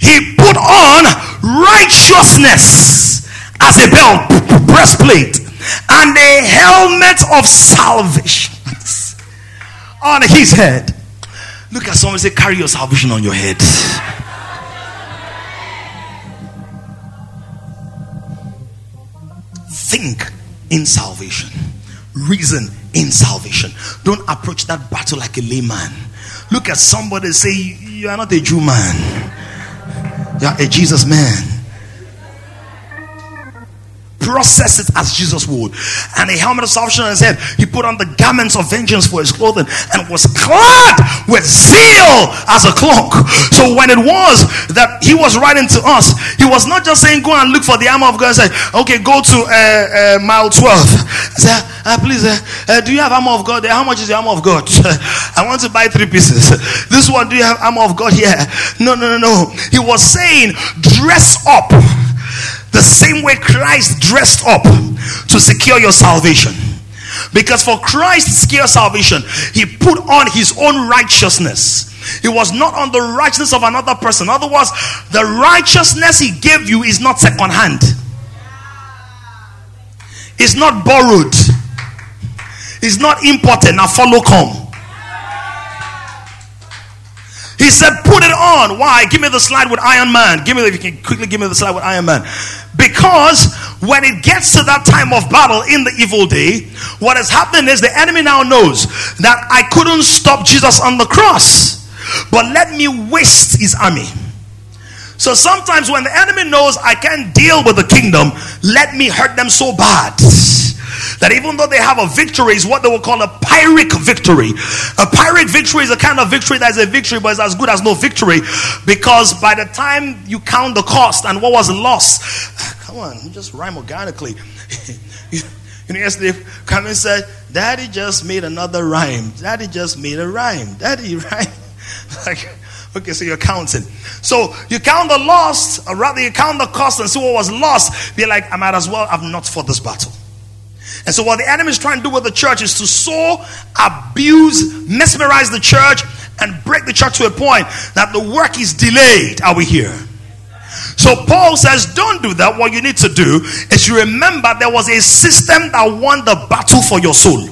Speaker 2: He put on righteousness as a belt, breastplate, and a helmet of salvation [laughs] on his head. Look at someone say, Carry your salvation on your head. [laughs] Think in salvation, reason in salvation. Don't approach that battle like a layman. Look at somebody say, You are not a Jew man. You're a Jesus man process it as Jesus would. And a helmet of salvation on his head. He put on the garments of vengeance for his clothing and was clad with zeal as a cloak. So when it was that he was writing to us, he was not just saying, Go and look for the armor of God and say, Okay, go to uh, uh, mile 12. Say, uh, Please, uh, uh, do you have armor of God there? How much is the armor of God? [laughs] I want to buy three pieces. This one, do you have armor of God [laughs] here? No, no, no, no. He was saying, Dress up the same way Christ dressed up to secure your salvation. Because for Christ's secure salvation, he put on his own righteousness. He was not on the righteousness of another person. In other words, the righteousness he gave you is not second hand. It's not borrowed. It's not imported. Now follow come. He said, put it on. Why? Give me the slide with Iron Man. Give me, if you can quickly give me the slide with Iron Man. Because when it gets to that time of battle in the evil day, what has happened is the enemy now knows that I couldn't stop Jesus on the cross, but let me waste his army. So sometimes when the enemy knows I can't deal with the kingdom, let me hurt them so bad that even though they have a victory, is what they will call a pyrrhic victory. A pyrrhic victory is a kind of victory that is a victory, but it's as good as no victory because by the time you count the cost and what was lost, [sighs] come on, you just rhyme organically. [laughs] you, know, yesterday, Carmen said, Daddy just made another rhyme. Daddy just made a rhyme. Daddy [laughs] rhyme. like, okay, so you're counting. So you count the lost, or rather, you count the cost and see what was lost. Be like, I might as well have not fought this battle. And so, what the enemy is trying to do with the church is to sow, abuse, mesmerize the church, and break the church to a point that the work is delayed. Are we here? So, Paul says, Don't do that. What you need to do is you remember there was a system that won the battle for your soul.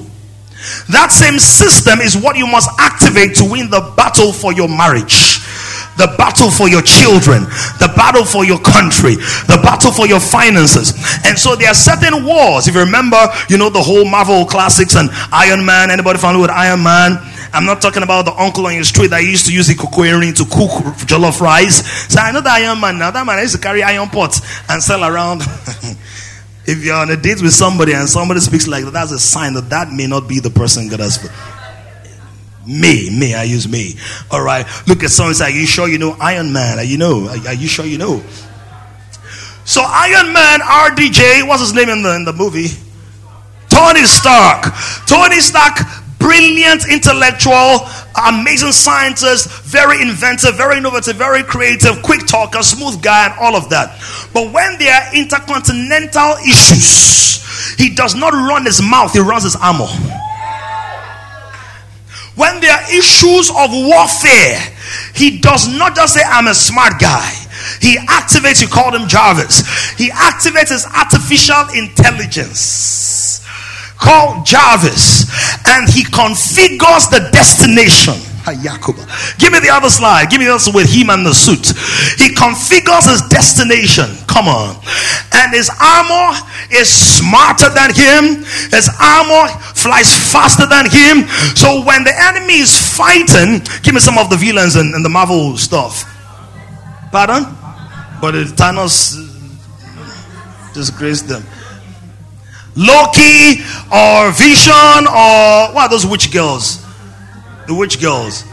Speaker 2: That same system is what you must activate to win the battle for your marriage the battle for your children, the battle for your country, the battle for your finances. And so there are certain wars. If you remember, you know, the whole Marvel classics and Iron Man, anybody familiar with Iron Man? I'm not talking about the uncle on your street that used to use the cocoa to cook jollof rice. So I know that Iron Man now. That man used to carry iron pots and sell around. [laughs] if you're on a date with somebody and somebody speaks like that, that's a sign that that may not be the person God has. Me, me, I use me. All right. Look at someone say, Are you sure you know Iron Man? Are you know? Are, are you sure you know? So Iron Man, RDJ, what's his name in the in the movie? Tony Stark. Tony Stark, brilliant intellectual, amazing scientist, very inventive, very innovative, very creative, quick talker, smooth guy, and all of that. But when there are intercontinental issues, he does not run his mouth, he runs his armor. When there are issues of warfare, he does not just say, I'm a smart guy. He activates, you call him Jarvis. He activates his artificial intelligence called Jarvis and he configures the destination Give me the other slide. Give me the other with him and the suit. He configures his destination. Come on. And his armor is smarter than him. His armor flies faster than him. So when the enemy is fighting, give me some of the villains and, and the Marvel stuff. Pardon? But Thanos uh, disgraced them. Loki or Vision or what are those witch girls? The witch girls.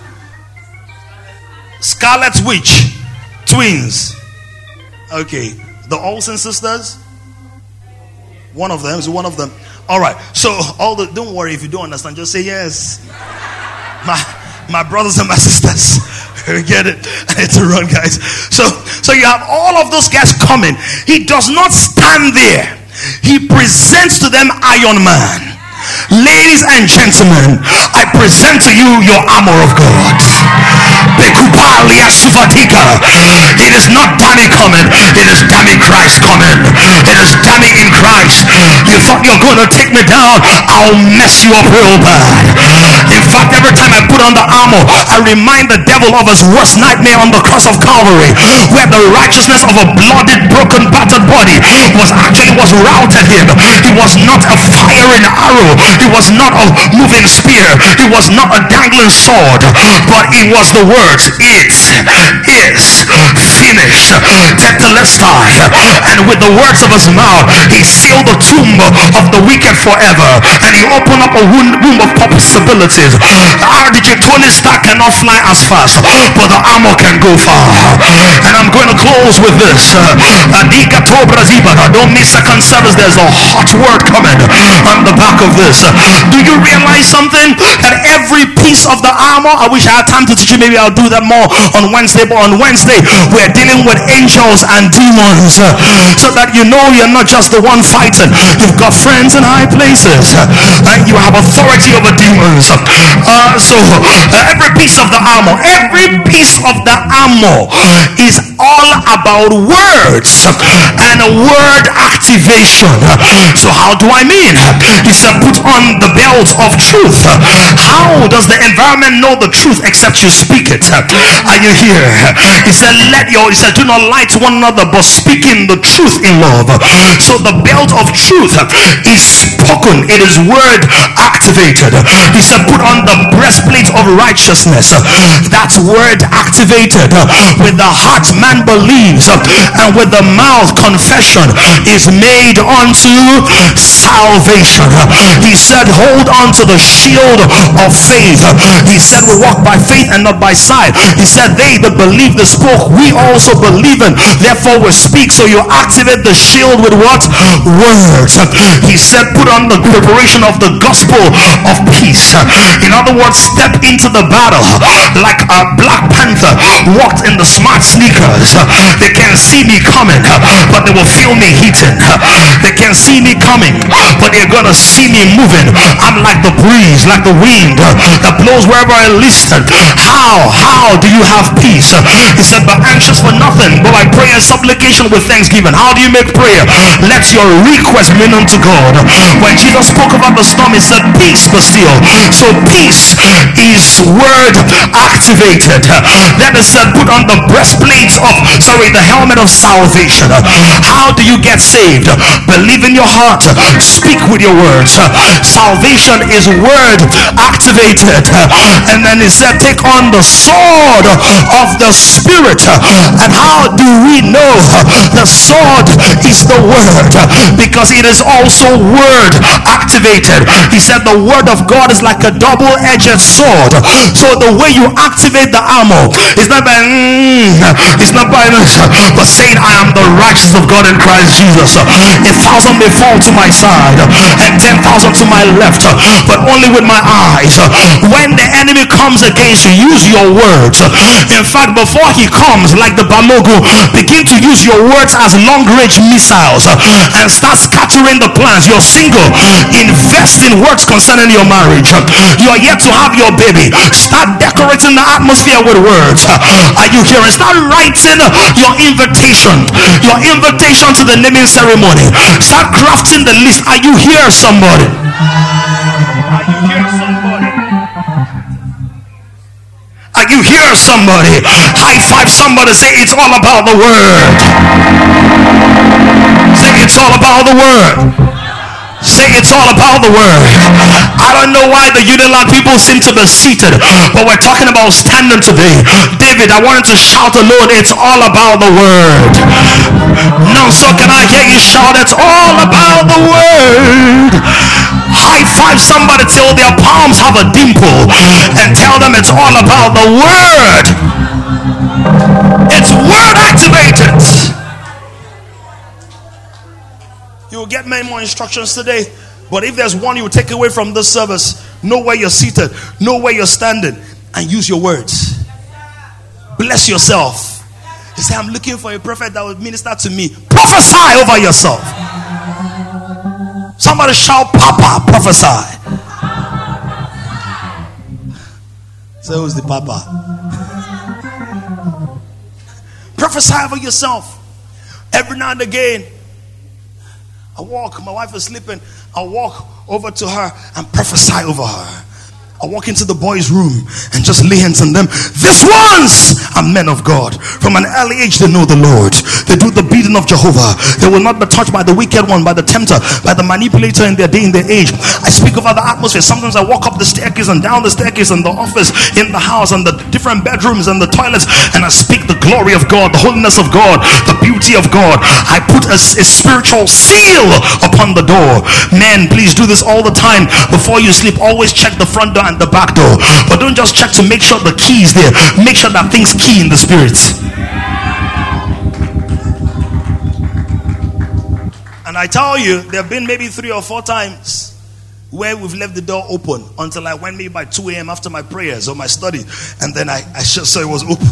Speaker 2: Scarlet Witch. Twins. Okay. The Olsen sisters. One of them is one of them. All right. So all the don't worry if you don't understand. Just say yes. My my brothers and my sisters. [laughs] Get it? [laughs] I need to run, guys. So so you have all of those guys coming. He does not stand there. He presents to them Iron Man. Ladies and gentlemen, I present to you your armor of God. It is not Danny coming, it is Danny Christ coming. It is Danny in Christ. You thought you're going to take me down, I'll mess you up real bad. In fact, every time I put on the armor, I remind the devil of his worst nightmare on the cross of Calvary, where the righteousness of a blooded, broken, battered body was actually was routed him. He was not a firing arrow, it was not a moving spear. It was not a dangling sword. But it was the words, it is finished. Tetelestai. And with the words of his mouth, he sealed the tomb of the wicked forever. And he opened up a womb of possibilities. RDJ Tony Stark cannot fly as fast, but the armor can go far. And I'm going to close with this. Don't miss second service. There's a hot word coming on the back of this. Do you realize something? That every piece of the armor, I wish I had time to teach you, maybe I'll do that more on Wednesday, but on Wednesday, we're dealing with angels and demons so that you know you're not just the one fighting, you've got friends in high places, you have authority over demons. Uh, so, uh, every piece of the armor, every piece of the armor is all about words and word activation. So, how do I mean? He said, put on the belt of truth. How does the environment know the truth except you speak it. Are you here? He said, Let your he said, do not lie to one another, but speaking the truth in love. So the belt of truth is spoken, it is word activated. He said, Put on the breastplate of righteousness. That's word activated. With the heart man believes, and with the mouth confession is made unto salvation. He said, Hold on to the shield of faith. He said, We walk by faith and not by sight. He said, They that believe the spoke, we also believe in. Therefore, we speak. So you activate the shield with what? Words. He said, Put on the preparation of the gospel of peace. In other words, step into the battle like a Black Panther walked in the smart sneakers. They can see me coming, but they will feel me heating. They can see me coming, but they're gonna see me moving. I'm like the breeze, like the wind that blows wherever I listen. How? How do you have peace? He said, but anxious for nothing, but by prayer and supplication with thanksgiving. How do you make prayer? Let your request be known to God. When Jesus spoke about the storm, he said, Peace be still. So peace is word activated. Uh, that is said, put on the breastplate of sorry, the helmet of salvation. How do you get saved? Believe in your heart, speak with your words. Salvation is word activated. And then he said, Take on the sword of the spirit. And how do we know the sword is the word? Because it is also word activated. He said the word of God is like a double-edged sword. So the way you activate the ammo is not by mm, it's not by but saying I am the righteousness of God in Christ Jesus. A thousand may fall to my side and ten thousand to my left, but only with my eyes. When the enemy comes against you, use your words. In fact, before he comes, like the Balogun, begin to use your words as long-range missiles and start scattering the plans. You're single, invest in words concerning your marriage. You're yet to have your baby. Start decorating the atmosphere with words. Mm. Are you hearing? Start writing your invitation, your invitation to the naming ceremony. Mm. Start crafting the list. Are you here, somebody? Are you here, somebody? Are you here, somebody? Mm. High five somebody. Say it's all about the word. Say it's all about the word. Say it's all about the word. I don't know why the Unilag people seem to be seated, but we're talking about standing today. David, I wanted to shout alone, it's all about the word. No, so can I hear you shout, it's all about the word. High five somebody till their palms have a dimple and tell them it's all about the word. It's word activated. Will get many more instructions today. But if there's one you take away from this service, know where you're seated, know where you're standing, and use your words. Bless yourself. You say, I'm looking for a prophet that will minister to me. Prophesy over yourself. Somebody shout, Papa, prophesy. So who's the Papa? [laughs] prophesy over yourself. Every now and again, I walk, my wife is sleeping. I walk over to her and prophesy over her. I walk into the boys' room and just lay hands on them. These ones are men of God. From an early age, they know the Lord. They do the beating of Jehovah. They will not be touched by the wicked one, by the tempter, by the manipulator in their day, in their age. I speak over the atmosphere. Sometimes I walk up the staircase and down the staircase in the office, in the house, and the different bedrooms and the toilets, and I speak the glory of God, the holiness of God, the beauty of God. I put a, a spiritual seal upon the door. Men, please do this all the time before you sleep. Always check the front door the back door. But don't just check to make sure the key is there. Make sure that things key in the spirit. And I tell you, there have been maybe three or four times where we've left the door open until I went maybe by 2 a.m. after my prayers or my study. And then I, I just saw it was open.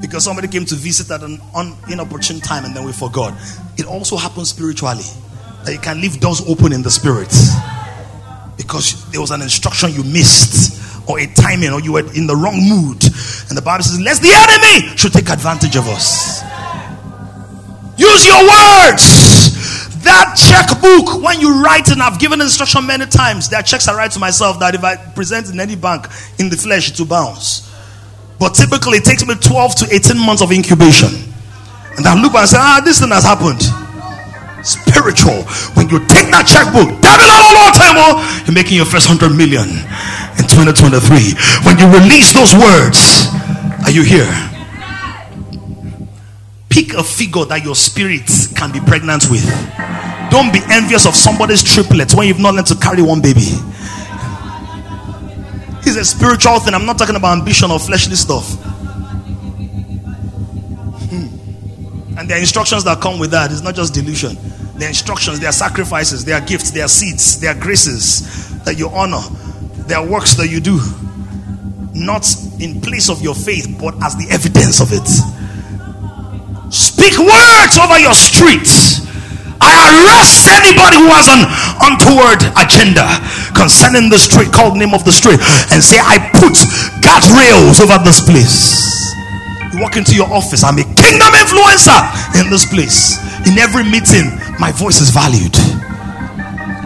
Speaker 2: Because somebody came to visit at an un, inopportune time and then we forgot. It also happens spiritually. That you can leave doors open in the spirit because there was an instruction you missed or a timing or you were in the wrong mood and the bible says lest the enemy should take advantage of us use your words that checkbook, when you write, and I've given instruction many times, there are checks I write to myself that if I present in any bank in the flesh, it will bounce. But typically, it takes me 12 to 18 months of incubation. And I look and say, ah, this thing has happened. Spiritual. When you take that checkbook, you're making your first 100 million in 2023. When you release those words, are you here? Pick a figure that your spirit can be pregnant with. Don't be envious of somebody's triplets when you've not learned to carry one baby. It's a spiritual thing. I'm not talking about ambition or fleshly stuff. And are instructions that come with that. It's not just delusion. Are instructions, there are sacrifices, there are gifts, there are seeds, are graces that you honor, there are works that you do. Not in place of your faith, but as the evidence of it. Speak words over your streets. I arrest anybody who has an untoward agenda concerning the street, called name of the street, and say, I put guardrails over this place. You walk into your office, I'm a kingdom influencer in this place. In every meeting, my voice is valued.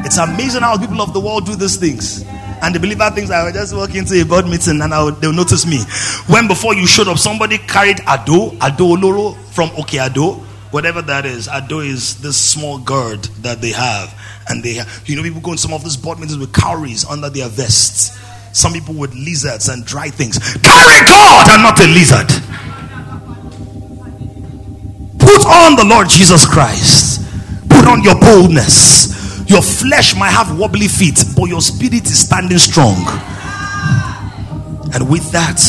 Speaker 2: It's amazing how people of the world do these things. And the believer thinks I will just walk into a board meeting and they'll notice me. When before you showed up, somebody carried Ado, Ado Oloro from Okeado whatever that is. Ado is this small gourd that they have. And they have, you know, people go in some of these board meetings with cowries under their vests. Some people with lizards and dry things. Carry God and not a lizard. Put on the Lord Jesus Christ. Put on your boldness. Your flesh might have wobbly feet, but your spirit is standing strong. And with that,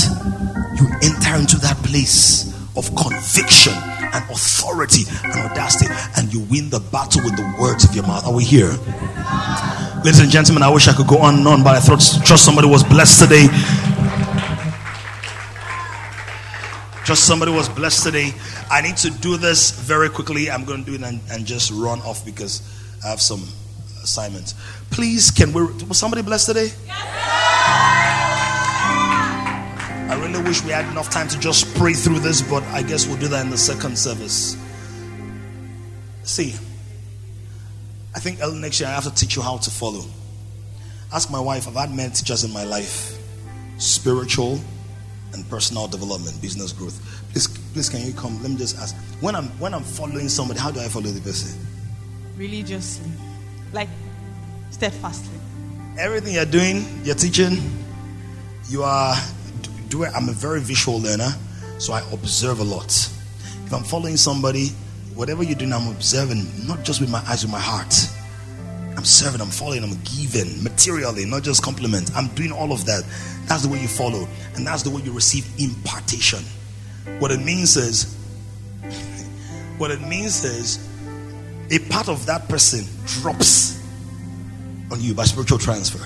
Speaker 2: you enter into that place of conviction and authority and audacity, and you win the battle with the words of your mouth. Are we here? Ladies and gentlemen, I wish I could go on and on, but I thought trust somebody was blessed today. Just somebody was blessed today. I need to do this very quickly. I'm going to do it and, and just run off because I have some assignments. Please, can we? Was somebody blessed today? I really wish we had enough time to just pray through this, but I guess we'll do that in the second service. See, I think next year I have to teach you how to follow. Ask my wife, I've had many teachers in my life spiritual and personal development, business growth. Please, please, can you come? Let me just ask. When I'm when I'm following somebody, how do I follow the person?
Speaker 4: Religiously, like steadfastly.
Speaker 2: Everything you're doing, you're teaching, you are do it. I'm a very visual learner, so I observe a lot. If I'm following somebody, whatever you're doing, I'm observing, not just with my eyes, with my heart. I'm serving, I'm following, I'm giving materially, not just compliment. I'm doing all of that. That's the way you follow, and that's the way you receive impartation. What it means is, what it means is, a part of that person drops on you by spiritual transfer.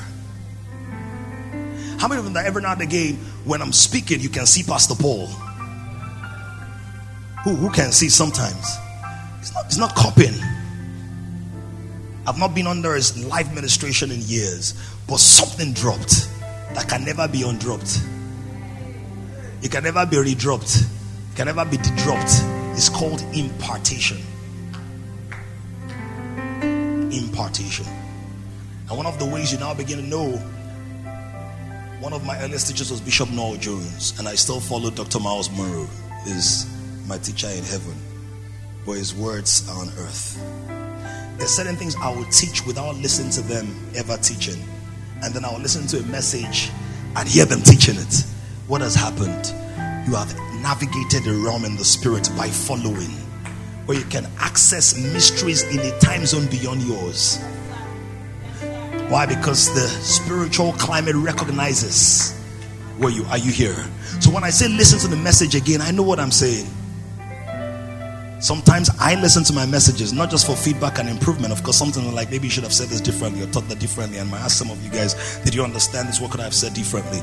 Speaker 2: How many of them that every now and again, when I'm speaking, you can see Pastor Paul? Who, who can see sometimes? It's not, it's not copying. I've not been under his live ministration in years, but something dropped that can never be undropped. It can never be redropped. It can never be dedropped. It's called impartation. Impartation. And one of the ways you now begin to know one of my earliest teachers was Bishop Noel Jones, and I still follow Dr. Miles Munroe, is my teacher in heaven, but his words are on earth. There's certain things I will teach without listening to them ever teaching, and then I will listen to a message and hear them teaching it. What has happened? You have navigated the realm in the spirit by following, where you can access mysteries in a time zone beyond yours. Why? Because the spiritual climate recognizes where you are. You here? So when I say listen to the message again, I know what I'm saying. Sometimes I listen to my messages not just for feedback and improvement. Of course, something like maybe you should have said this differently or taught that differently. And I ask some of you guys, did you understand this? What could I have said differently?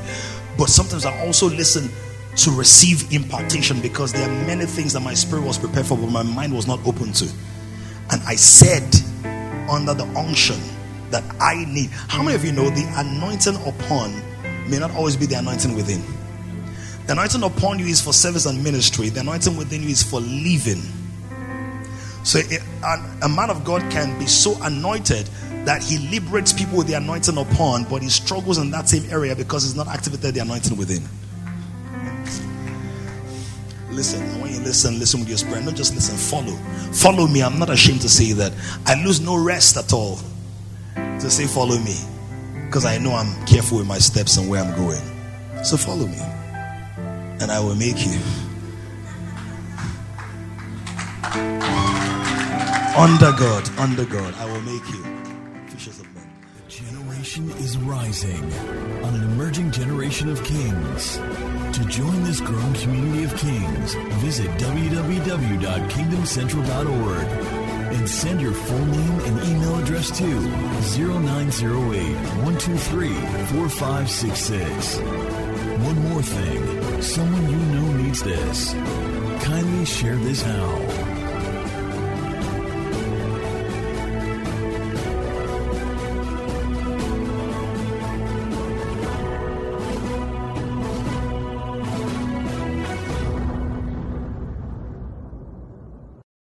Speaker 2: But sometimes I also listen to receive impartation because there are many things that my spirit was prepared for, but my mind was not open to. And I said under the unction that I need. How many of you know the anointing upon may not always be the anointing within? The anointing upon you is for service and ministry, the anointing within you is for living. So a man of God can be so anointed that he liberates people with the anointing upon, but he struggles in that same area because he's not activated the anointing within. Listen, when you listen, listen with your spirit. Not just listen, follow. Follow me. I'm not ashamed to say that. I lose no rest at all to say, follow me. Because I know I'm careful with my steps and where I'm going. So follow me. And I will make you. Under God, under God, I will make you fishers of men.
Speaker 1: A generation is rising on an emerging generation of kings. To join this growing community of kings, visit www.kingdomcentral.org and send your full name and email address to 0908 123 4566. One more thing someone you know needs this. Kindly share this now.